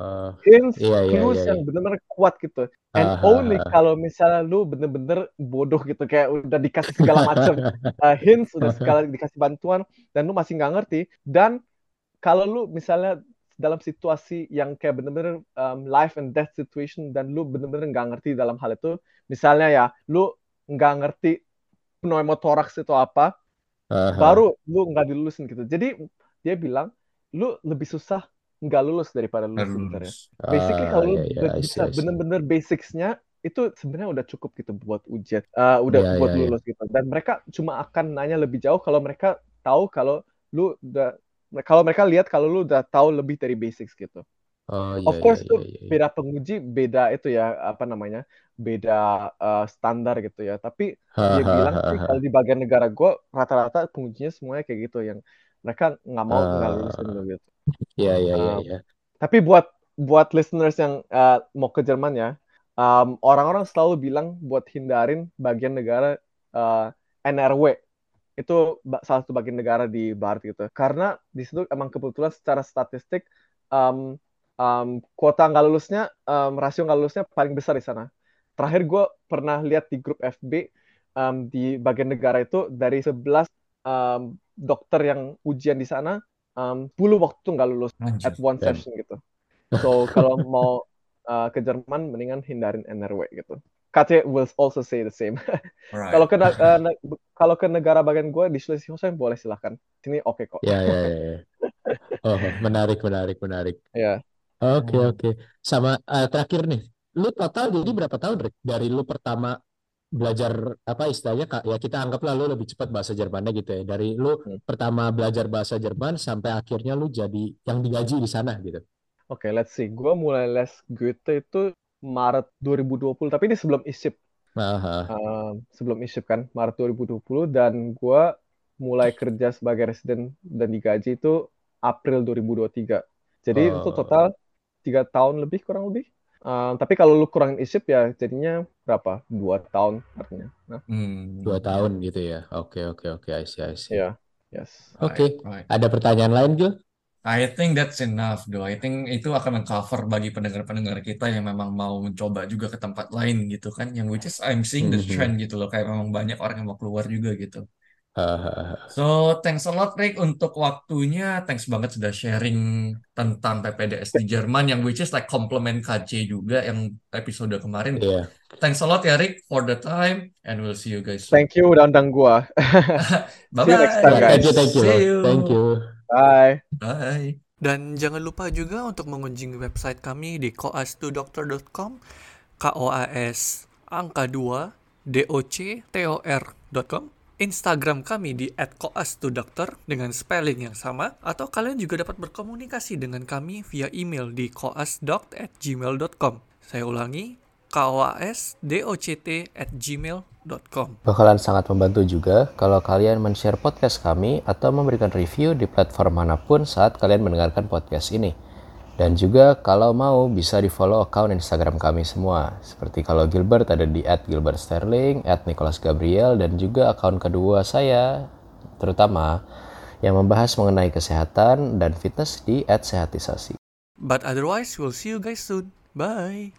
hints Iya, iya, clues iya, yang benar-benar kuat gitu and Ah, only ah, ah. kalau misalnya lu bener-bener bodoh gitu kayak udah dikasih segala macam uh, hints udah segala dikasih bantuan dan lu masih nggak ngerti dan kalau lu misalnya dalam situasi yang kayak bener-bener um, life and death situation dan lu bener-bener nggak ngerti dalam hal itu misalnya ya lu nggak ngerti pneumotoraks itu apa ah. baru lu nggak dilulusin gitu jadi dia bilang lu lebih susah nggak lulus daripada lulus sebenarnya lulus. basically Ah, kalau lu iya, iya, udah see, bisa bener-bener basicsnya itu sebenarnya udah cukup gitu buat ujian uh, udah Iya, buat iya, iya. lulus gitu dan mereka cuma akan nanya lebih jauh kalau mereka tahu kalau lu udah kalau mereka lihat kalau lu udah tahu lebih dari basics gitu Oh, of iya, course iya, tuh iya, iya. beda penguji beda itu ya apa namanya beda uh, standar gitu ya tapi dia bilang ah, sih kalau di bagian negara gue rata-rata pengujinya semuanya kayak gitu yang mereka nggak mau nggak lulusin Ah. lu gitu Iya, iya, iya, Um, iya. tapi buat buat listeners yang uh, mau ke Jerman ya, um, orang-orang selalu bilang buat hindarin bagian negara uh, NRW. Itu salah satu bagian negara di barat gitu. Karena di situ emang kebetulan secara statistik um, um, kuota nggak lulusnya, um, rasio nggak lulusnya paling besar di sana. Terakhir gue pernah lihat di grup FB um, di bagian negara itu dari 11 um, dokter yang ujian di sana, um, 10 waktu itu nggak lulus Anjir. at one Dan- session gitu. So kalau mau uh, ke Jerman mendingan hindarin NRW gitu. KT will also say the same. Kalau ke eh, kalau ke negara bagian gue di Schleswig-Holstein boleh silahkan. Sini oke kok. Ya, ya, ya. ya. Oh, menarik, menarik, menarik. Ya. Oke, Hmm. oke. Sama eh, terakhir nih, lu total jadi berapa tahun, Rick? Dari lu pertama belajar apa istilahnya Kak, ya kita anggaplah lu lebih cepat bahasa Jermannya gitu ya. Dari lu Hmm. pertama belajar bahasa Jerman sampai akhirnya lu jadi yang digaji di sana gitu. Oke, let's see. Gue mulai les Goethe itu Maret 2020, tapi ini sebelum ISIP. Aha. Um, sebelum ISIP kan, Maret 2020 dan gue mulai kerja sebagai residen dan digaji itu April 2023. Jadi itu Oh. total tiga tahun lebih kurang lebih. Um, tapi kalau lu kurangin ISIP ya jadinya berapa? Dua tahun artinya. Nah, Hmm. Dua tahun gitu ya. Oke, oke, oke. I see, I see. ya, yes. Oke. Right, right. Ada pertanyaan lain, Gil? I think that's enough, though. I think itu akan mengcover bagi pendengar-pendengar kita yang memang mau mencoba juga ke tempat lain gitu kan. Yang which is I'm seeing the Mhm. trend gitu loh. Kayak memang banyak orang yang mau keluar juga gitu. So, thanks a lot, Rick, untuk waktunya. Thanks banget sudah sharing tentang PPDS di Jerman, yang which is like complement KC juga, yang episode kemarin. Iya. Thanks a lot ya, Rick, for the time, and we'll see you guys soon. Thank you udah undang gua. Bye-bye. See you next time, guys. thank you, thank you. See you. Thank you. Bye. Bye. Dan jangan lupa juga untuk mengunjungi website kami di koas2doctor.com K-O-A-S angka 2 D-O-C-T-O-R.com Instagram kami di @koas2doctor dengan spelling yang sama atau kalian juga dapat berkomunikasi dengan kami via email di koasdoct@gmail.com. Saya ulangi koasdoct@gmail.com. Bakalan sangat membantu juga kalau kalian men-share podcast kami atau memberikan review di platform mana pun saat kalian mendengarkan podcast ini. Dan juga kalau mau bisa di-follow account Instagram kami semua. Seperti kalau Gilbert ada di @gilbertsterling, @nicholasgabriel dan juga account kedua saya terutama yang membahas mengenai kesehatan dan fitness di @sehatisasi. But otherwise, we'll see you guys soon. Bye.